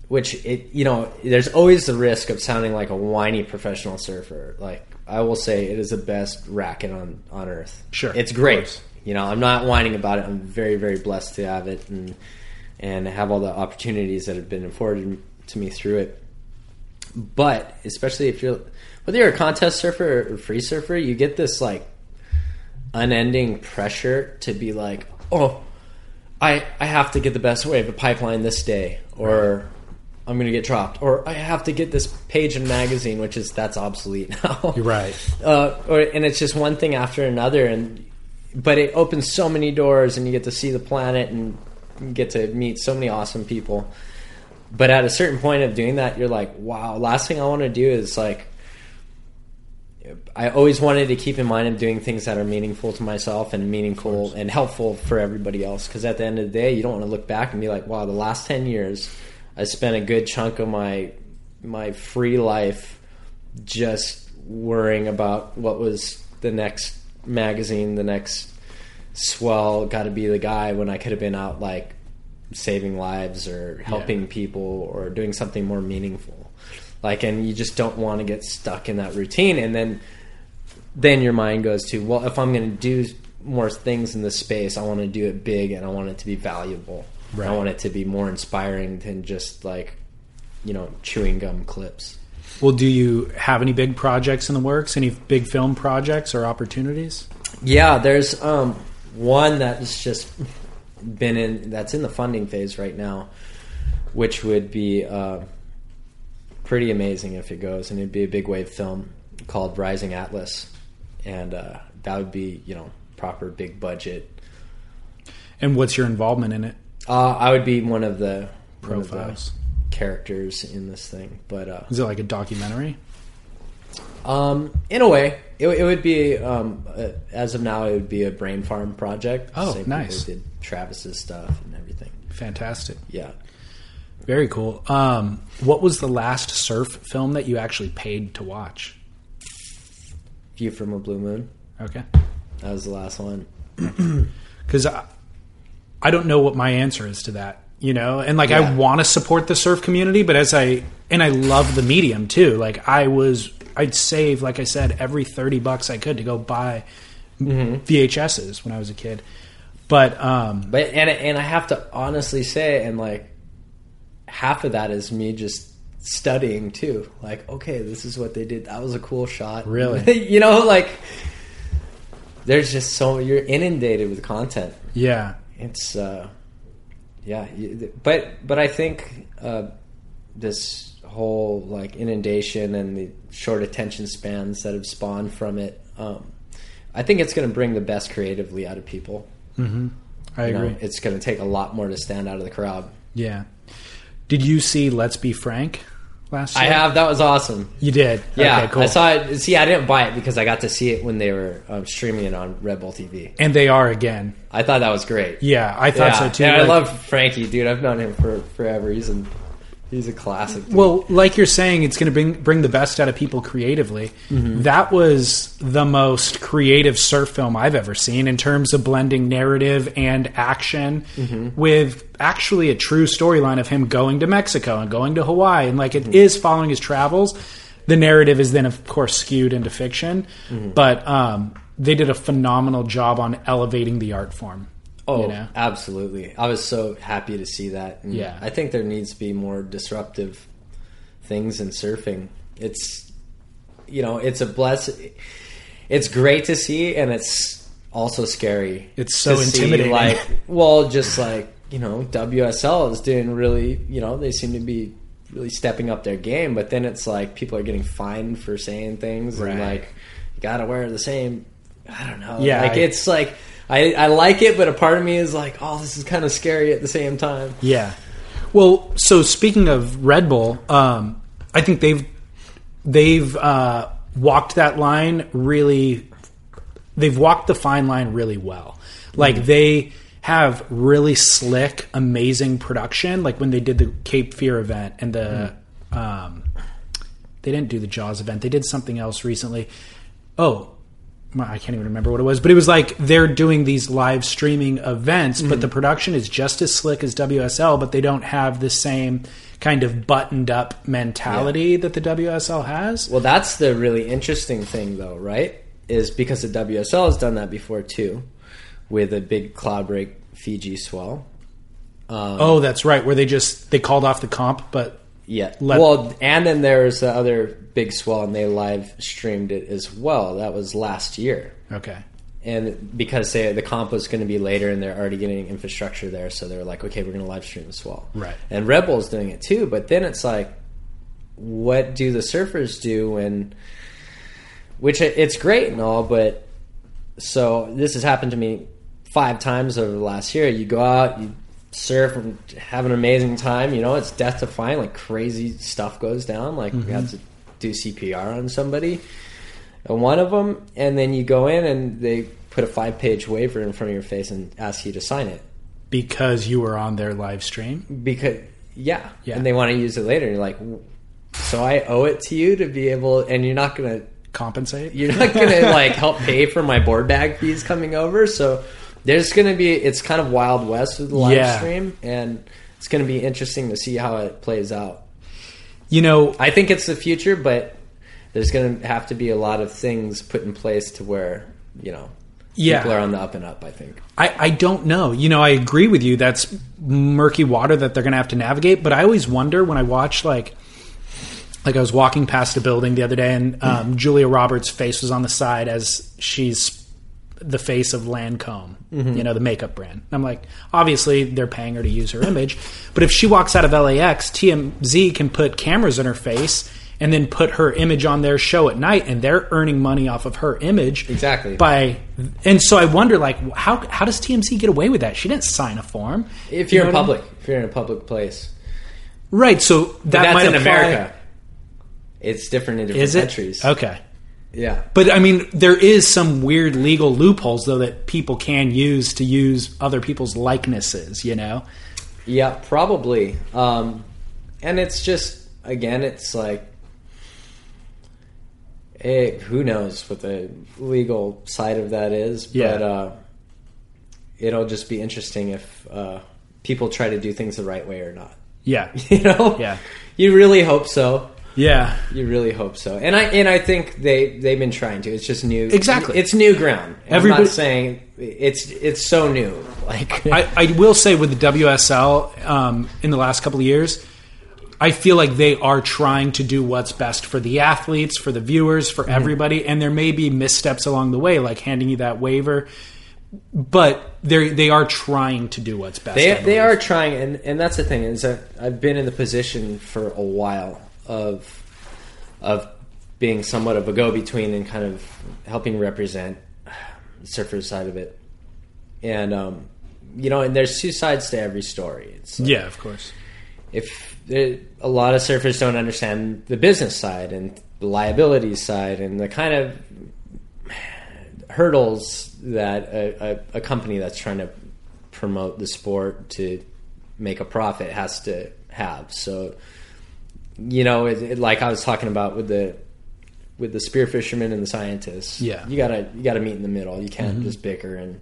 which it you know, there's always the risk of sounding like a whiny professional surfer. Like I will say, it is the best racket on on earth. Sure, it's great. You know, I'm not whining about it. I'm very very blessed to have it and and have all the opportunities that have been afforded to me through it but especially if you're whether you're a contest surfer or free surfer, you get this like unending pressure to be like, oh, I I have to get the best wave of a pipeline this day, or I'm gonna get dropped, or I have to get this page in magazine, which is that's obsolete *laughs* now. you're right. uh, or, and it's just one thing after another, and but it opens so many doors, and you get to see the planet and get to meet so many awesome people. But at a certain point of doing that, you're like, wow. Last thing I want to do is like. I always wanted to keep in mind of doing things that are meaningful to myself and meaningful and helpful for everybody else. Because at the end of the day, you don't want to look back and be like, "Wow, the last ten years, I spent a good chunk of my my free life just worrying about what was the next magazine, the next swell, got to be the guy when I could have been out like saving lives or helping people or doing something more meaningful. Like, and you just don't want to get stuck in that routine. And then, then your mind goes to, well, if I'm going to do more things in the space, I want to do it big and I want it to be valuable. Right. I want it to be more inspiring than just like, you know, chewing gum clips. Well, do you have any big projects in the works? Any big film projects or opportunities? Yeah, there's um, one that's just been in that's in the funding phase right now, which would be uh, pretty amazing if it goes, and it'd be a big wave film called Rising Atlas, and uh, that would be you know proper big budget. And what's your involvement in it? Uh, I would be one of the one of the Profiles. characters in this thing, but uh, Is it like a documentary? Um, in a way, it, it would be um, uh, as of now, it would be a brain farm project. Oh, Same nice. Did Travis's stuff and everything. Fantastic. Yeah. Very cool. Um, what was the last surf film that you actually paid to watch? View from a Blue Moon. Okay. That was the last one. *clears throat* Because I, don't know what my answer is to that, you know? And like, I want to support the surf community, but as I, and I love the medium too. Like, I was, I'd save, like I said, every 30 bucks I could to go buy VHSs when I was a kid. But, um, But and and I have to honestly say, and like half of that is me just studying too. Like, okay, this is what they did. That was a cool shot. Really? *laughs* you know, like there's just so you're inundated with content. yeah. It's uh yeah but but i think uh this whole like inundation and the short attention spans that have spawned from it um i think it's going to bring the best creatively out of people I You know, agree. it's going to take a lot more to stand out of the crowd yeah. Did you see Let's Be Frank last i have that was awesome You did? yeah Okay, cool. i saw it see i didn't buy it because i got to see it when they were um, streaming it on red bull tv and they are again. i thought that was great Yeah, I thought yeah, so too. and I love Frankie, dude. I've known him for forever. He's a he's a classic. Dude. Well, like you're saying, it's going to bring bring the best out of people creatively. Mm-hmm. That was the most creative surf film I've ever seen in terms of blending narrative and action Mm-hmm. with actually a true storyline of him going to Mexico and going to Hawaii, and like it Mm-hmm. is following his travels. The narrative is then, of course, skewed into fiction, Mm-hmm. but um, they did a phenomenal job on elevating the art form. Oh, you know? absolutely. I was so happy to see that. And Yeah. I think there needs to be more disruptive things in surfing. It's, you know, it's a bless. It's great to see, and it's also scary. It's so to see, intimidating. like, well, just like you know, WSL is doing really. You know, they seem to be really stepping up their game, but then it's like people are getting fined for saying things, and like you got to wear the same. I don't know. Yeah, like I- it's like I, I like it, but a part of me is like, oh, this is kind of scary at the same time. Yeah. Well, so speaking of Red Bull, um, I think they've they've uh, walked that line really. They've walked the fine line really well. Like they have really slick, amazing production. Like when they did the Cape Fear event and the, um, they didn't do the Jaws event. They did something else recently. Oh, well, I can't even remember what it was, but it was like they're doing these live streaming events, but the production is just as slick as WSL, but they don't have the same kind of buttoned up mentality that the WSL has. Well, that's the really interesting thing, though, right? Is because the WSL has done that before too, with a big Cloudbreak Fiji swell. Um, Oh, that's right, where they just they called off the comp, but Yeah. Well, and then there's the other big swell, and they live streamed it as well. That was last year. okay. And because they, the comp was going to be later and they're already getting infrastructure there, so they're like, okay, we're going to live stream the swell. Right. And Red Bull's doing it too, but then it's like, what do the surfers do when, which it's great and all, but so this has happened to me five times over the last year. You go out, you surf and have an amazing time. You know, it's death defying. Like crazy stuff goes down. Like we have mm-hmm. to do CPR on somebody, and one of them, and then you go in and they put a five page waiver in front of your face and ask you to sign it Because you were on their live stream. because yeah, Yeah. and they want to use it later. And you're like, so I owe it to you to be able, and you're not gonna Compensate? you're not gonna like help pay for my board bag fees coming over. So there's gonna be it's kind of wild west with the live Yeah. stream, and it's gonna be interesting to see how it plays out. You know, I think it's the future, but there's gonna have to be a lot of things put in place to where you know Yeah. people are on the up and up. I think. I, I don't know. You know, I agree with you. That's murky water that they're going to have to navigate. But I always wonder when I watch like, like I was walking past a building the other day, and um, Julia Roberts' face was on the side as she's the face of Lancome, mm-hmm. you know, the makeup brand. I'm like, obviously they're paying her to use her image, but if she walks out of LAX, TMZ can put cameras in her face and then put her image on their show at night, and they're earning money off of her image Exactly. by and so I wonder like how how does TMZ get away with that? She didn't sign a form. If You you're in know what I mean? public, if you're in a public place, right? So that that's might in apply- America. It's different in different countries. okay? Yeah. But I mean, there is some weird legal loopholes though that people can use to use other people's likenesses. You know? Yeah, probably. Um, and it's just again, it's like, eh, who knows what the legal side of that is? Yeah. But uh, it'll just be interesting if uh, people try to do things the right way or not. Yeah, *laughs* You know? Yeah. You really hope so. Yeah. You really hope so, and I and I think they they've been trying to. It's just new. Exactly. it's new ground. And Everybody- I'm not saying it's it's so new. *laughs* Like I, I will say with the WSL um, in the last couple of years, I feel like they are trying to do what's best for the athletes, for the viewers, for everybody, and there may be missteps along the way, like handing you that waiver. But they they are trying to do what's best. They they are trying, and and that's the thing is that I've been in the position for a while of of being somewhat of a go between and kind of helping represent the surfer side of it, and um, you know, and there's two sides to every story. It's like, Yeah, of course. if there, a lot of surfers don't understand the business side and the liability side and the kind of hurdles that a, a, a company that's trying to promote the sport to make a profit has to have. So, you know, it, it, like I was talking about with the with the spear fishermen and the scientists. Yeah. you gotta you gotta meet in the middle. You can't just bicker and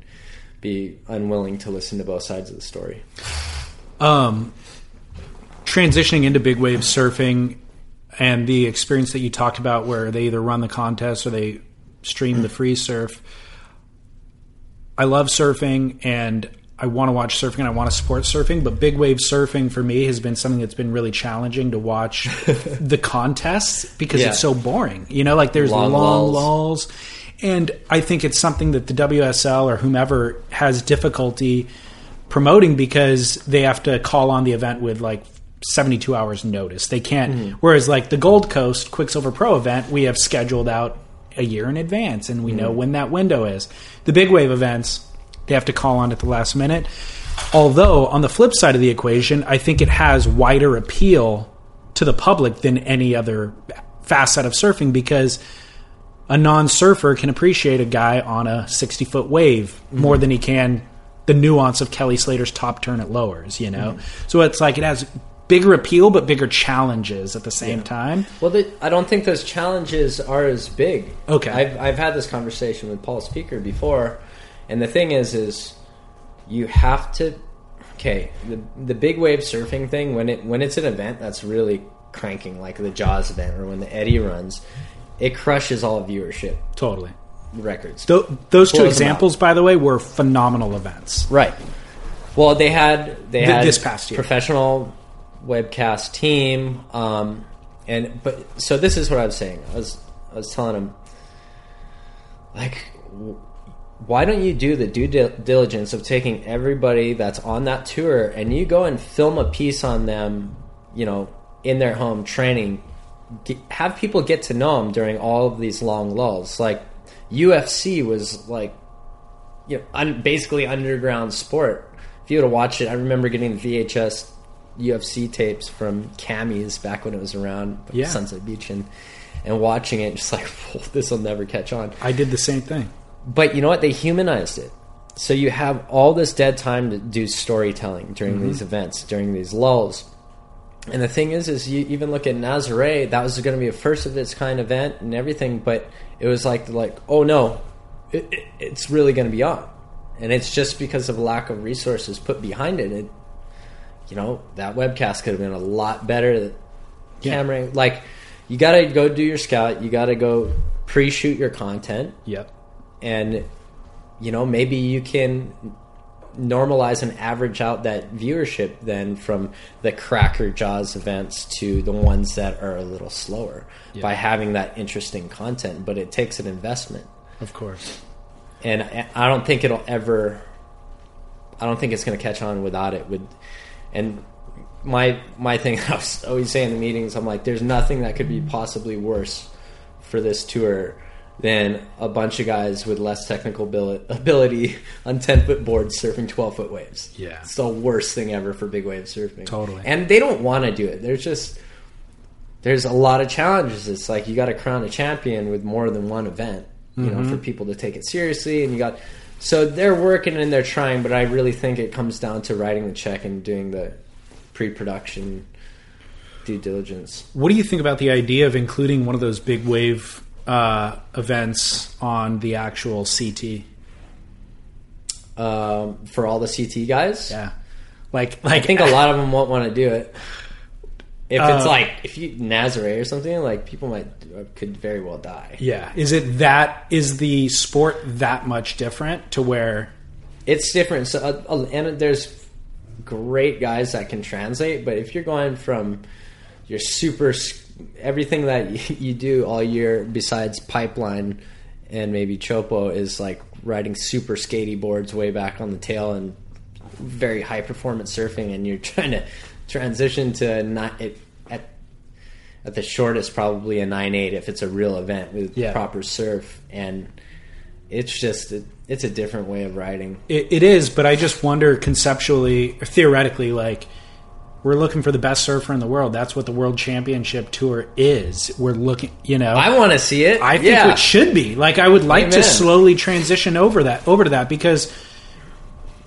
be unwilling to listen to both sides of the story. um, transitioning into big wave surfing and the experience that you talked about where they either run the contest or they stream the free surf i love surfing and i want to watch surfing and i want to support surfing but big wave surfing for me has been something that's been really challenging to watch *laughs* the contests because Yeah. it's so boring you know like there's Long long, lulls. lulls and i think it's something that the wsl or whomever has difficulty promoting because they have to call on the event with like 72 hours notice. They can't. Hmm. Whereas like the Gold Coast Quiksilver Pro event, we have scheduled out a year in advance and we hmm. know when that window is. The big wave events, they have to call on at the last minute. Although on the flip side of the equation, I think it has wider appeal to the public than any other facet of surfing because a non-surfer can appreciate a guy on a 60 foot wave more than he can the nuance of Kelly Slater's top turn at lowers, you know? Mm-hmm. So it's like it has bigger appeal but bigger challenges at the same time. Well, I don't think those challenges are as big. Okay. I've I've had this conversation with Paul Speaker before, and the thing is, is you have to. Okay, the the big wave surfing thing when it when it's an event that's really cranking, like the Jaws event or when the Eddie runs, it crushes all viewership Totally. records. Th- those two examples, by the way, were phenomenal events. Right. Well, they had they Th- had this past year. professional webcast team, um, and but so this is what I was saying. I was I was telling him, like, why don't you do the due diligence of taking everybody that's on that tour and you go and film a piece on them, you know, in their home training. Get, have people get to know them during all of these long lulls. Like UFC was like you know, un, basically underground sport. If you would have watched it, I remember getting the VHS UFC tapes from Kammie's back when it was around Yeah. Sunset Beach and and watching it, just like *laughs* this will never catch on. I did the same thing. But you know what? They humanized it. So you have all this dead time to do storytelling during mm-hmm. these events, during these lulls. And the thing is, is you even look at Nazare. That was going to be a first of its kind event and everything, but it was like, like, oh no, it, it, it's really going to be on, and it's just because of lack of resources put behind it. it you know, that webcast could have been a lot better. Yeah. Camera, like, you got to go do your scout. You got to go pre-shoot your content Yep. And you know, maybe you can normalize and average out that viewership then from the cracker jaws events to the ones that are a little slower yeah. by having that interesting content. But it takes an investment. Of course. And i don't think it'll ever i don't think it's going to catch on without it. With and my my thing *laughs* i was always saying in the meetings i'm like there's nothing that could be possibly worse for this tour than a bunch of guys with less technical ability *laughs* on 10 foot boards surfing 12 foot waves. Yeah. It's the worst thing ever for big wave surfing. Totally. And they don't want to do it. There's just, there's a lot of challenges. It's like you got to crown a champion with more than one event, you mm-hmm. know, for people to take it seriously. And you got, so they're working and they're trying, but I really think it comes down to writing the check and doing the pre production due diligence. What do you think about the idea of including one of those big wave uh, events on the actual CT? Um, for all the CT guys, yeah. Like, like I think a lot of them won't want to do it. If it's uh, like if you Nazare or something, like people might could very well die. Yeah, is it that is the sport that much different to where it's different? So uh, uh and there's great guys that can translate, but if you're going from your super everything that *laughs* you do all year besides pipeline and maybe chopo is like riding super skatey boards way back on the tail and very high performance surfing and you're *laughs* trying to transition to not it at at the shortest probably a 9-8 if it's a real event with yeah. proper surf and it's just it, it's a different way of riding it, it is but i just wonder conceptually or theoretically like we're looking for the best surfer in the world. That's what the World Championship Tour is. We're looking, you know. I want to see it. I think yeah. it should be. Like I would like Amen. to slowly transition over that over to that because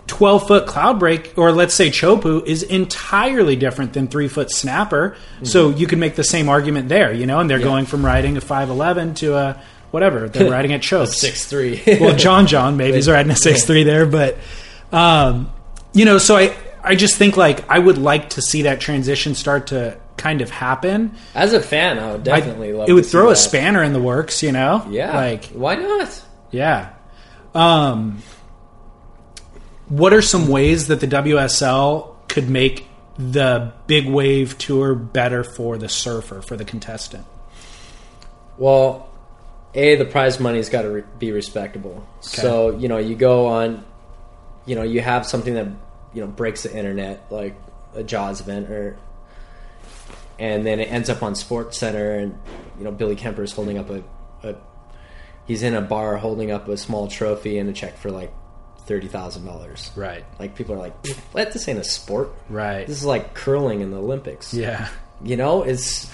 12 foot Cloudbreak or let's say chopu is entirely different than 3 foot snapper. Mm-hmm. So you can make the same argument there, you know, and they're yeah. going from riding a 511 to a whatever. They're *laughs* riding at choke. 6'3. well, John John maybe is *laughs* riding a 6'3 there, but um, you know, so I I just think like I would like to see that transition start to kind of happen. As a fan, I would definitely I, love. It would throw a spanner in the works, you know. Yeah, like why not? Yeah. Um, what are some ways that the WSL could make the big wave tour better for the surfer for the contestant? Well, a the prize money's got to re- be respectable. Okay. So you know you go on, you know you have something that you know breaks the internet like a Jaws event or and then it ends up on SportsCenter and you know Billy Kemper is holding up a, a he's in a bar holding up a small trophy and a check for like thirty thousand dollars. Right. Like people are like, "What? This ain't a sport." Right. This is like curling in the Olympics. Yeah. You know, it's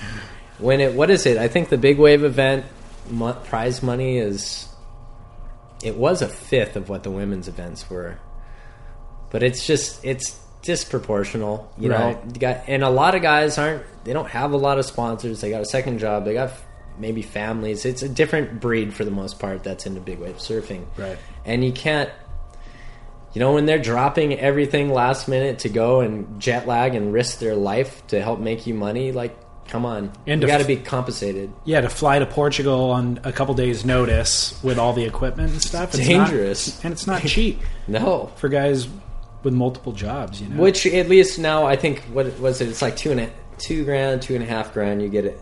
when it. What is it? I think the big wave event prize money is. It was a fifth of what the women's events were but it's just it's disproportional, you right. know. You got and a lot of guys aren't they don't have a lot of sponsors. They got a second job. They got maybe families. It's a different breed for the most part that's into big wave surfing. Right. And you can't you know when they're dropping everything last minute to go and jet lag and risk their life to help make you money like come on and you got to be compensated yeah to fly to portugal on a couple days notice with all the equipment and stuff it's dangerous not, and it's not cheap *laughs* no for guys with multiple jobs, you know. Which at least now I think what was it? It's like two and a, two grand, two and a half grand. You get it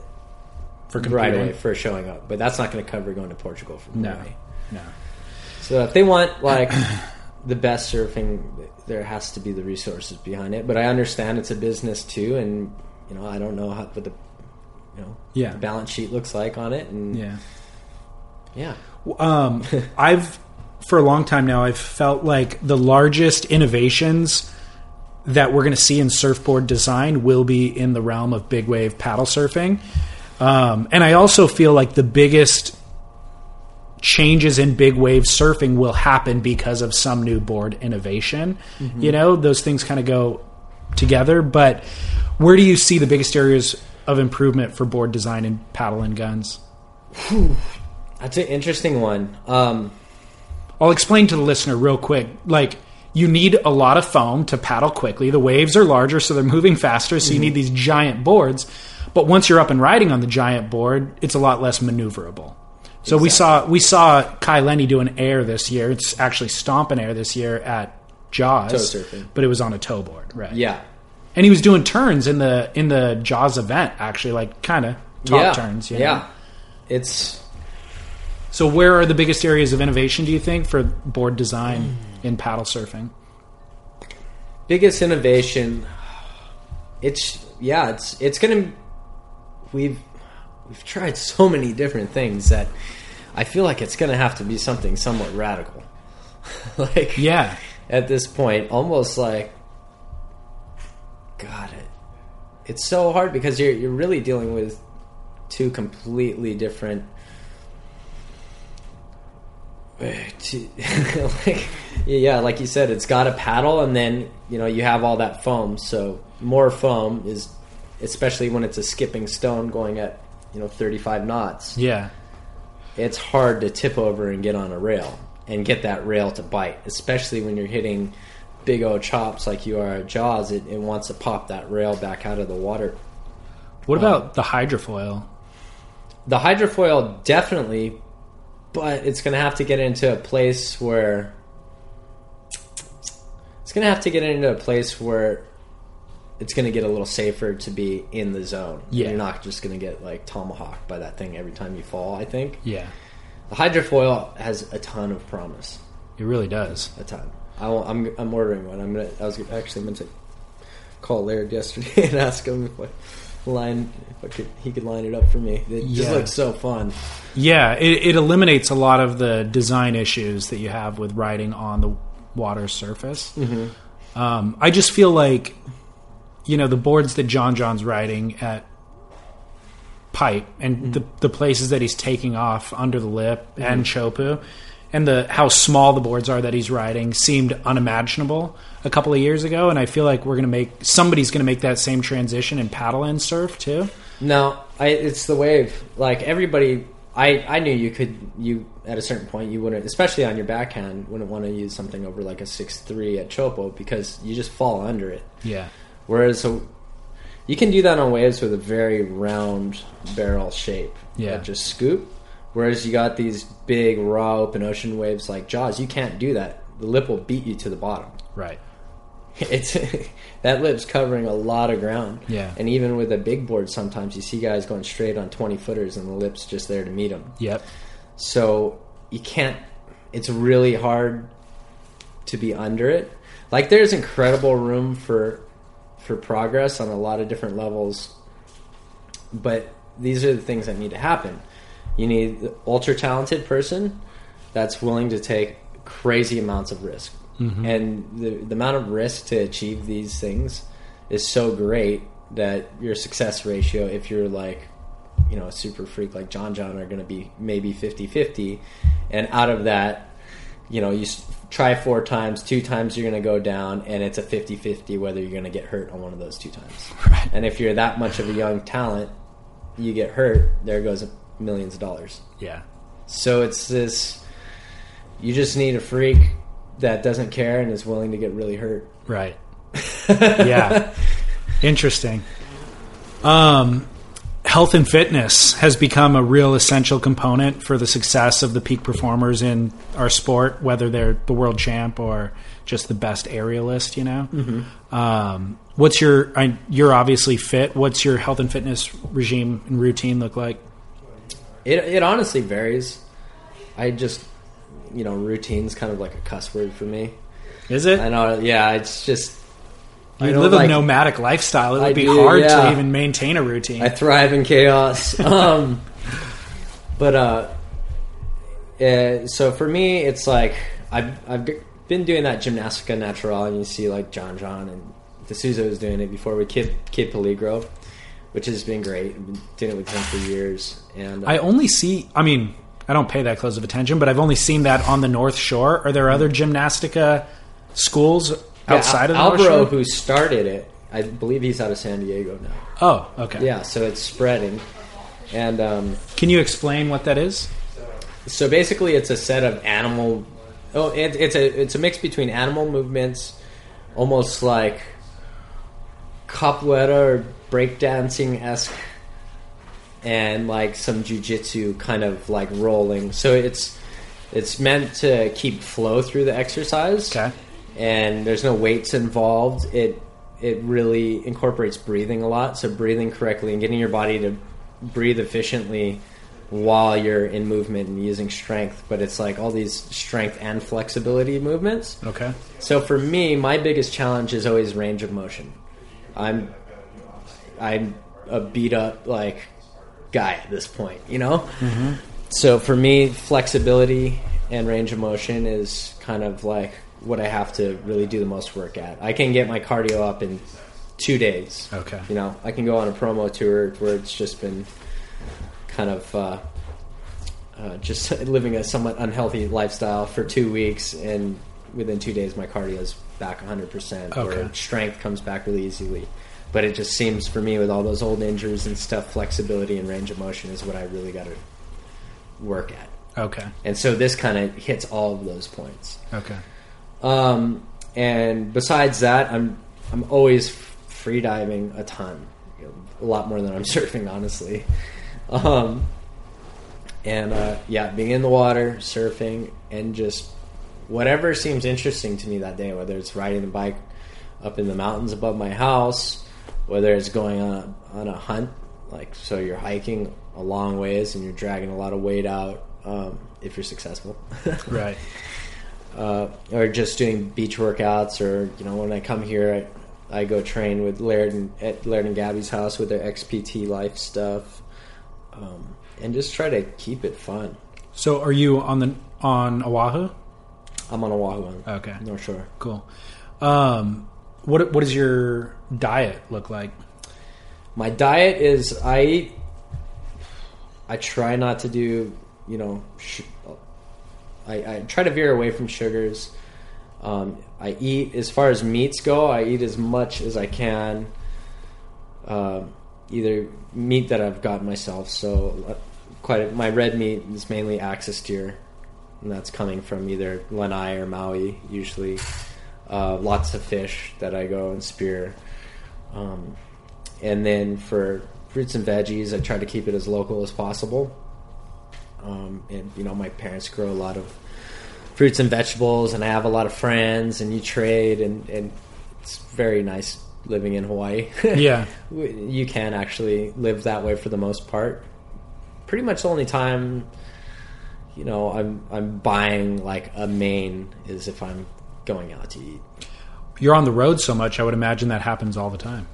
for right away for showing up, but that's not going to cover going to Portugal for no, no. So if they want like *coughs* the best surfing, there has to be the resources behind it. But I understand it's a business too, and you know I don't know how what the you know yeah. balance sheet looks like on it, and yeah, yeah. Um, *laughs* I've for a long time now, I've felt like the largest innovations that we're going to see in surfboard design will be in the realm of big wave paddle surfing. Um, and I also feel like the biggest changes in big wave surfing will happen because of some new board innovation. Mm-hmm. You know, those things kind of go together. But where do you see the biggest areas of improvement for board design and paddle and guns? That's an interesting one. Um, I'll explain to the listener real quick. Like, you need a lot of foam to paddle quickly. The waves are larger, so they're moving faster, so mm-hmm. you need these giant boards. But once you're up and riding on the giant board, it's a lot less maneuverable. So we saw we saw Kai Lenny do an air this year. It's actually stomp an air this year at Jaws, Toe surfing. but it was on a toe board, right? Yeah. and he was doing turns in the in the Jaws event, actually, like kind of top yeah. turns. You know? Yeah. It's So where are the biggest areas of innovation? Do you think for board design in paddle surfing? biggest innovation. It's yeah. It's it's gonna. We've we've tried so many different things that I feel like it's gonna have to be something somewhat radical. *laughs* like Yeah, at this point, almost like God, it, it's so hard because you're you're really dealing with two completely different. *laughs* like, yeah, like you said, it's got a paddle, and then you know you have all that foam. So more foam is, especially when it's a skipping stone going at you know 35 knots yeah, it's hard to tip over and get on a rail and get that rail to bite, especially when you're hitting big old chops like you are at Jaws. It, it wants to pop that rail back out of the water. What about the hydrofoil? The hydrofoil definitely, but it's going to have to get into a place where it's going to have to get into a place where it's going to get a little safer to be in the zone. Yeah. You're not just going to get like tomahawked by that thing every time you fall, I think. Yeah, The hydrofoil has a ton of promise. it really does. a ton. I will, I'm I'm ordering one. I'm gonna. I was actually meant to call Laird yesterday *laughs* and ask him if I line if I could he could line it up for me. It just looks so fun. Yeah, it, it eliminates a lot of the design issues that you have with riding on the water surface. Mm-hmm. Um, I just feel like, you know, the boards that John John's riding at Pipe and mm-hmm. the, the places that he's taking off under the lip and mm-hmm. Chopu and the how small the boards are that he's riding seemed unimaginable a couple of years ago and I feel like we're going to make somebody's going to make that same transition in paddle and surf too. No, I it's the wave. Like everybody, I I knew you could you at a certain point you wouldn't, especially on your backhand, wouldn't want to use something over like a six three at Chopo because you just fall under it. Yeah. Whereas so you can do that on waves with a very round barrel shape. Yeah. just scoop. Whereas you got these big raw open ocean waves like Jaws, you can't do that. The lip will beat you to the bottom. Right. *laughs* It's *laughs* that lip's covering a lot of ground. Yeah. And even with a big board, sometimes you see guys going straight on twenty footers, and the lip's just there to meet them. Yep. So you can't. It's really hard to be under it. Like there's incredible room for for progress on a lot of different levels, but these are the things that need to happen. You need an ultra talented person that's willing to take crazy amounts of risk, mm-hmm. and the the amount of risk to achieve these things is so great that your success ratio, if you're like you know a super freak like John John are going to be maybe 50-50 and out of that you know you try four times two times you're going to go down and it's a 50-50 whether you're going to get hurt on one of those two times. *laughs* Right. and if you're that much of a young talent you get hurt there goes millions of dollars Yeah. so it's this you just need a freak that doesn't care and is willing to get really hurt Right. *laughs* yeah. Interesting. Um, health and fitness has become a real essential component for the success of the peak performers in our sport, whether they're the world champ or just the best aerialist. You know. Mm-hmm. Um, what's your? I, you're obviously fit. What's your health and fitness regime and routine look like? It it honestly varies. I just you know routine's kind of like a cuss word for me. Is it? I know. Yeah, it's just You live a nomadic lifestyle. It would I be do, hard to even maintain a routine. I thrive in chaos. *laughs* um, but uh, uh, so for me, it's like I've I've been doing that gymnastica natural, and you see like John John and D'Souza was doing it before with Kid Kid Peligro, which has been great. I've been doing it with him for years, and uh, I only see. I mean, I don't pay that close of attention, but I've only seen that on the North Shore. Are there other gymnastica schools yeah, outside of the Al- North Shore? who started it, I believe he's out of San Diego now. Oh, okay. Yeah, so it's spreading, and um, Can you explain what that is? So basically, it's a set of animal. Oh, it, it's a it's a mix between animal movements, almost like capoeira or breakdancing esque and like some jujitsu kind of like rolling. So it's it's meant to keep flow through the exercise. Okay. And there's no weights involved. It it really incorporates breathing a lot. So breathing correctly and getting your body to breathe efficiently while you're in movement and using strength. But it's like all these strength and flexibility movements. Okay. So for me, my biggest challenge is always range of motion. I'm I'm a beat up like guy at this point, you know. Mm-hmm. So for me, flexibility and range of motion is kind of like what I have to really do the most work at. I can get my cardio up in two days. Okay. You know, I can go on a promo tour where it's just been kind of uh, uh, just *laughs* living a somewhat unhealthy lifestyle for two weeks, and within two days, my cardio is back 100%, Okay. or strength comes back really easily. But it just seems for me, with all those old injuries and stuff, flexibility and range of motion is what I really got to work at. Okay. And so this kind of hits all of those points. Okay. Um, and besides that, I'm I'm always free diving a ton, you know, a lot more than I'm *laughs* surfing, honestly. Um, and uh, yeah, being in the water, surfing, and just whatever seems interesting to me that day, whether it's riding the bike up in the mountains above my house, whether it's going on a, on a hunt, like so you're hiking a long ways and you're dragging a lot of weight out um, if you're successful. *laughs* Right. uh, or just doing beach workouts, or you know, when I come here, I, I go train with Laird and at Laird and Gabby's house with their XPT life stuff, um, and just try to keep it fun. So are you on the on Oahu? I'm on Oahu, Okay. North Shore. Cool. Um, what what does your diet look like? My diet is I eat. I try not to do, you know, sh- I, I try to veer away from sugars. Um, I eat as far as meats go. I eat as much as I can. Um either meat that I've got myself. So, uh, quite a, my red meat is mainly axis deer, and that's coming from either Lanai or Maui. Usually, uh, lots of fish that I go and spear. Um, and then for fruits and veggies, I try to keep it as local as possible. Um, and you know, my parents grow a lot of fruits and vegetables, and I have a lot of friends, and you trade, and, and it's very nice living in Hawaii. *laughs* Yeah. you can actually live that way for the most part. Pretty much the only time, you know, I'm I'm buying like a main is if I'm going out to eat. You're on the road so much. I would imagine that happens all the time.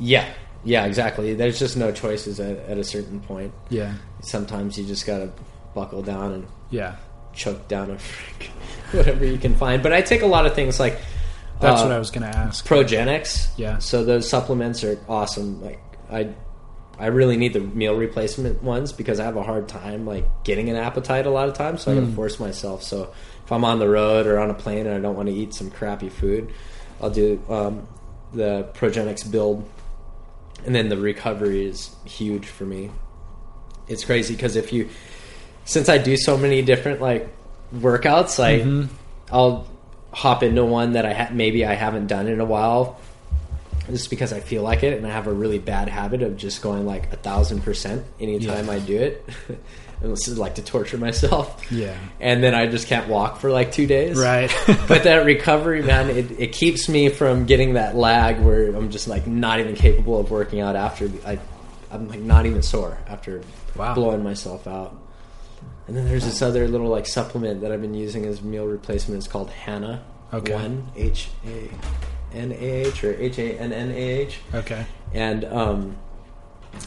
Yeah, yeah, exactly. There's just no choices at, at a certain point. Yeah. Sometimes you just gotta buckle down and Yeah. choke down a freak, *laughs* whatever you can find. But I take a lot of things like That's uh, what I was to ask. Progenex. Yeah. So those supplements are awesome. Like I, I really need the meal replacement ones because I have a hard time like getting an appetite a lot of times. So I Hmm. got to force myself. So if I'm on the road or on a plane and I don't want to eat some crappy food, I'll do um, the Progenex build, and then the recovery is huge for me. It's crazy because if you, since I do so many different like workouts, like Mm-hmm. I'll hop into one that I ha- maybe I haven't done in a while, just because I feel like it, and I have a really bad habit of just going like a thousand percent anytime Yeah. I do it. *laughs* is like to torture myself. Yeah. and then I just can't walk for like two days. Right. *laughs* but that recovery, man, it, it keeps me from getting that lag where I'm just like not even capable of working out after I, I'm like not even sore after Wow. blowing myself out. And then there's this other little like supplement that I've been using as meal replacement. It's called Hanah Okay. One H A N A H or H A N N A H, okay. and um,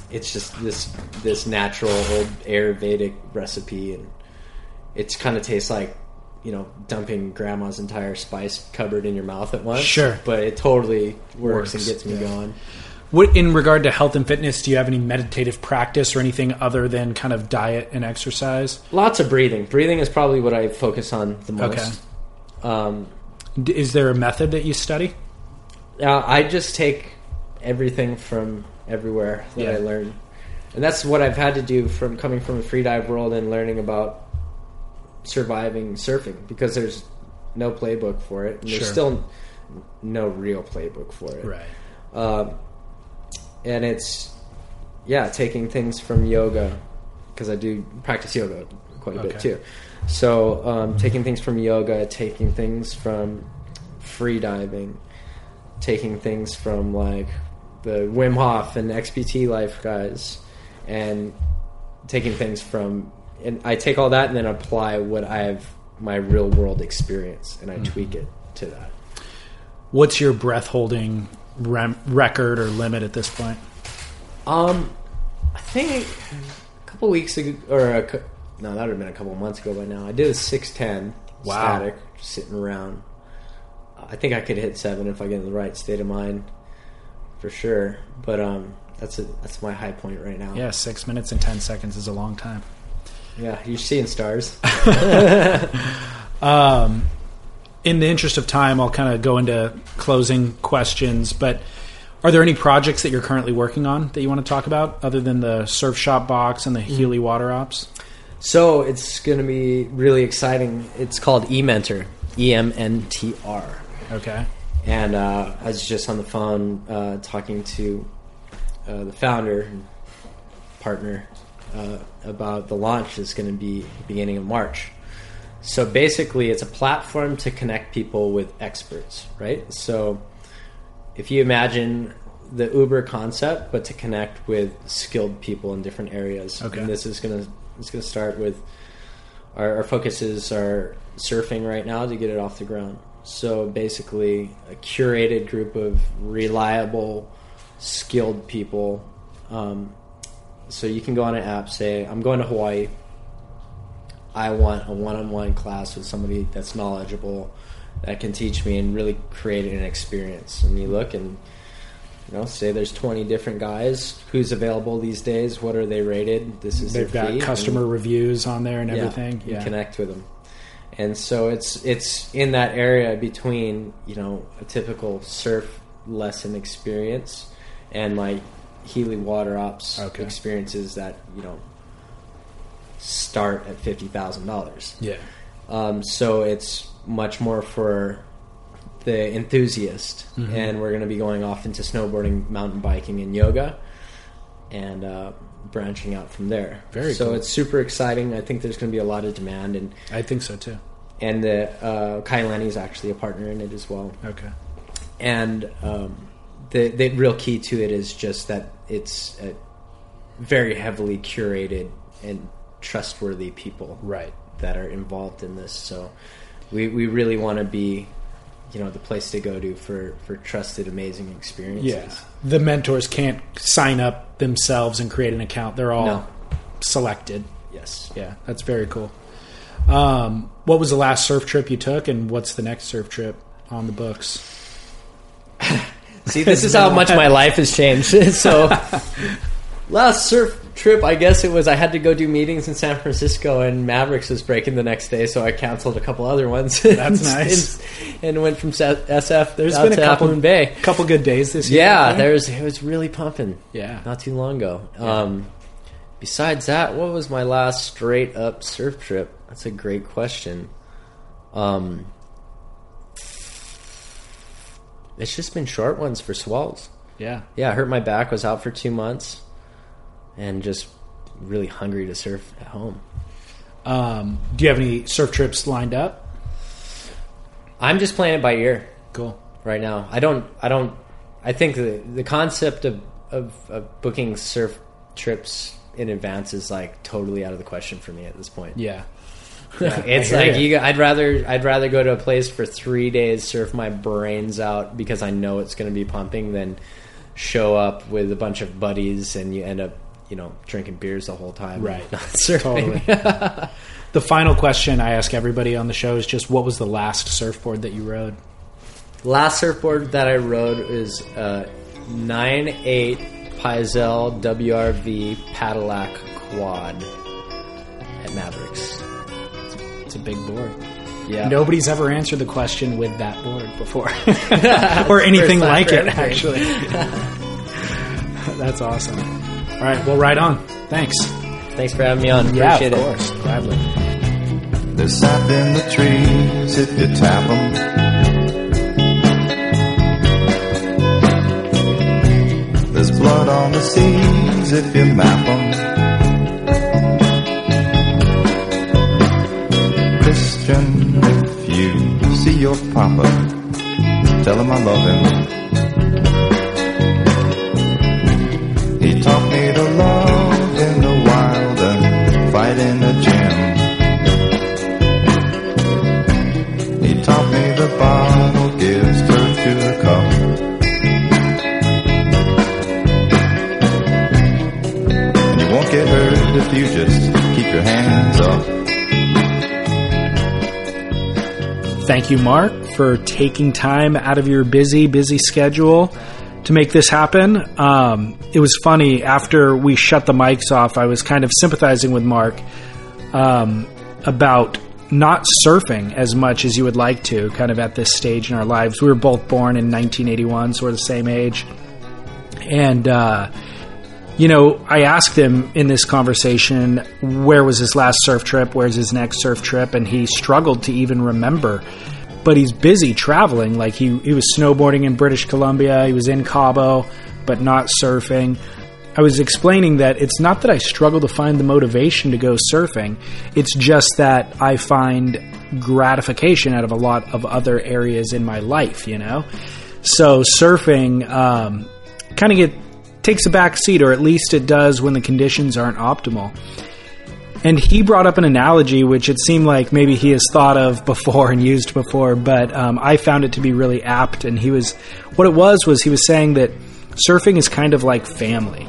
it's just this this natural old Ayurvedic recipe, and it's kind of tastes like you know dumping grandma's entire spice cupboard in your mouth at once. Sure. but it totally works, Works, and gets me yeah. going. What in regard to health and fitness, do you have any meditative practice or anything other than kind of diet and exercise? Lots of breathing. Breathing is probably what I focus on the most. Okay. Um, D- Is there a method that you study? Uh, I just take everything from everywhere that Yeah. I learn, and that's what I've had to do from coming from a free dive world and learning about surviving surfing because there's no playbook for it, and there's Sure. still no real playbook for it. Right. Um, and it's yeah, taking things from yoga because I do practice yoga quite a bit too. So um, taking things from yoga, taking things from free diving, taking things from like the Wim Hof and XPT life guys, and taking things from and I take all that and then apply what I have my real world experience and I tweak it to that. What's your breath holding rem- record or limit at this point? Um, I think a couple weeks ago, or a, no, that would have been a couple months ago by now. I did a six ten Wow. static, sitting around. I think I could hit seven if I get in the right state of mind, for sure. But um, that's a, that's my high point right now. Yeah, six minutes and ten seconds is a long time. yeah. You're seeing stars. *laughs* Um, in the interest of time, I'll kind of go into closing questions. But are there any projects that you're currently working on that you want to talk about, other than the Surf Shop box and the Healey Water Ops? So it's going to be really exciting. It's called E Mentor, E M N T R. Okay. And uh, I was just on the phone uh, talking to uh, the founder and partner uh, about the launch that's going to be beginning of March. So basically, it's a platform to connect people with experts, right? So if you imagine the Uber concept, but to connect with skilled people in different areas. Okay. And this is gonna it's gonna start with our, our focuses are surfing right now to get it off the ground. So basically, a curated group of reliable, skilled people. Um, so you can go on an app, say, "I'm going to Hawaii. I want a one-on-one class with somebody that's knowledgeable, that can teach me and really create an experience." And you look and you know, say there's 20 different guys. Who's available these days? What are they rated? This is They've got fee, customer and- reviews on there and yeah, everything. you Yeah. connect with them. And so it's it's in that area between you know a typical surf lesson experience and like Healey Water Ops Okay. experiences that you know start at fifty thousand dollars. Yeah. Um, so it's much more for the enthusiast, Mm-hmm. and we're going to be going off into snowboarding, mountain biking, and yoga, and uh, branching out from there. Very so cool. it's super exciting. I think there's going to be a lot of demand, and I think so too. And the uh, Kai Lenny is actually a partner in it as well. Okay. And um, the the real key to it is just that it's a very heavily curated and trustworthy people Right. that are involved in this. So we, we really want to be, you know, the place to go to for, for trusted, amazing experiences. Yeah. The mentors can't sign up themselves and create an account. They're all No. selected. Yes. Yeah, that's very cool. Um, what was the last surf trip you took, and what's the next surf trip on the books? *laughs* See, this is how much my life has changed. *laughs* so *laughs* last surf trip, I guess it was I had to go do meetings in San Francisco, and Mavericks was breaking the next day, so I canceled a couple other ones. That's nice. and, and went from SF There's been a couple Moon Bay. couple good days this year. Yeah, think. there's it was really pumping. Yeah. not too long ago. Um, besides that, what was my last straight up surf trip? That's a great question. Um, it's just been short ones for swells. yeah. Yeah, I hurt my back, was out for two months, and just really hungry to surf at home. Um, do you have any surf trips lined up? I'm just playing it by ear. Cool. right now. I don't. I don't. I think the the concept of of, of booking surf trips in advance is like totally out of the question for me at this point. Yeah. *laughs* it's like ya. you. I'd rather I'd rather go to a place for three days, surf my brains out because I know it's going to be pumping, than show up with a bunch of buddies and you end up you know drinking beers the whole time, Right. Not *laughs* surfing. Totally. the final question I ask everybody on the show is just what was the last surfboard that you rode? Last surfboard that I rode is a nine eight Pyzel WRV Padillac quad at Mavericks. It's a big board. Yeah, Nobody's ever answered the question with that board before, *laughs* *laughs* or anything like it. everything. Actually, *laughs* that's awesome. All right, well, right on. Thanks. Thanks for having me on. Yeah, Appreciate of it. course, gladly. There's sap in the trees if you tap 'em. There's blood on the seas if you map 'em. Christian, if you see your papa, tell him I love him. He taught me to love in the wild and fight in the gym. You, Mark, for taking time out of your busy, busy schedule to make this happen. Um, it was funny after we shut the mics off. I was kind of sympathizing with Mark um, about not surfing as much as you would like to, kind of at this stage in our lives. We were both born in 1981, so we're the same age, and. Uh, you know, I asked him in this conversation where was his last surf trip, where's his next surf trip, and he struggled to even remember. But he's busy traveling. Like he, he was snowboarding in British Columbia, he was in Cabo, but not surfing. I was explaining that it's not that I struggle to find the motivation to go surfing, it's just that I find gratification out of a lot of other areas in my life, you know? So surfing um, kind of get takes a back seat, or at least it does when the conditions aren't optimal. And he brought up an analogy which it seemed like maybe he has thought of before and used before, but um, I found it to be really apt. And he was, what it was, was he was saying that surfing is kind of like family.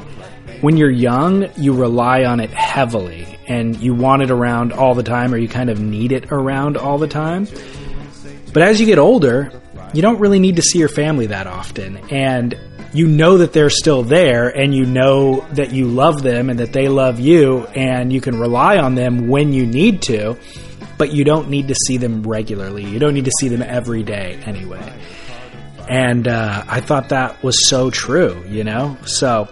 When you're young, you rely on it heavily and you want it around all the time, or you kind of need it around all the time. But as you get older, you don't really need to see your family that often. And you know that they're still there and you know that you love them and that they love you and you can rely on them when you need to, but you don't need to see them regularly. You don't need to see them every day anyway. And uh, I thought that was so true, you know? So,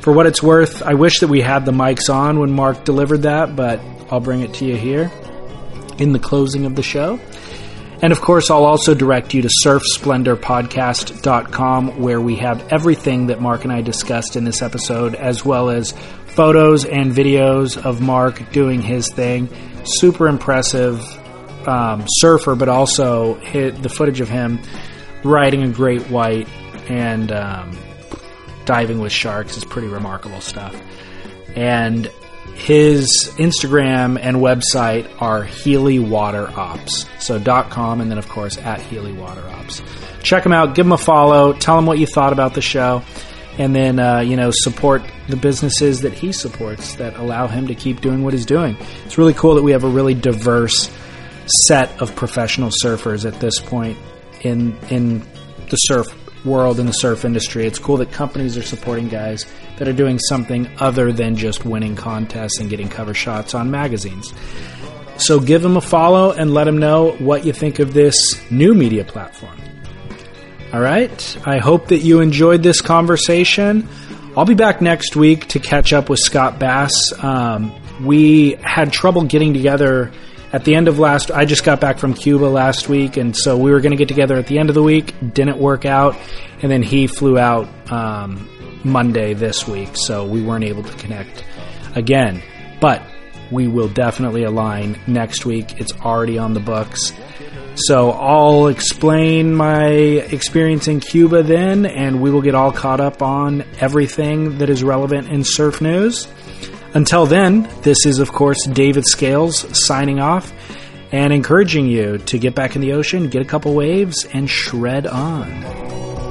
for what it's worth, I wish that we had the mics on when Mark delivered that, but I'll bring it to you here in the closing of the show. And of course, I'll also direct you to surfsplendorpodcast.com where we have everything that Mark and I discussed in this episode, as well as photos and videos of Mark doing his thing. Super impressive um, surfer, but also hit the footage of him riding a great white and um, diving with sharks is pretty remarkable stuff. And his Instagram and website are Healey Water Ops. So .com and then of course at Healey Water Ops. Check him out, give him a follow, tell him what you thought about the show, and then uh, you know support the businesses that he supports that allow him to keep doing what he's doing. It's really cool that we have a really diverse set of professional surfers at this point in in the surf world in the surf industry. It's cool that companies are supporting guys that are doing something other than just winning contests and getting cover shots on magazines. So give them a follow and let them know what you think of this new media platform. All right. I hope that you enjoyed this conversation. I'll be back next week to catch up with Scott Bass. Um, we had trouble getting together at the end of last I just got back from Cuba last week and so we were going to get together at the end of the week didn't work out and then he flew out um, Monday this week so we weren't able to connect again. But we will definitely align next week. It's already on the books. So I'll explain my experience in Cuba then and we will get all caught up on everything that is relevant in surf news. Until then, this is, of course, David Scales signing off and encouraging you to get back in the ocean, get a couple waves, and shred on.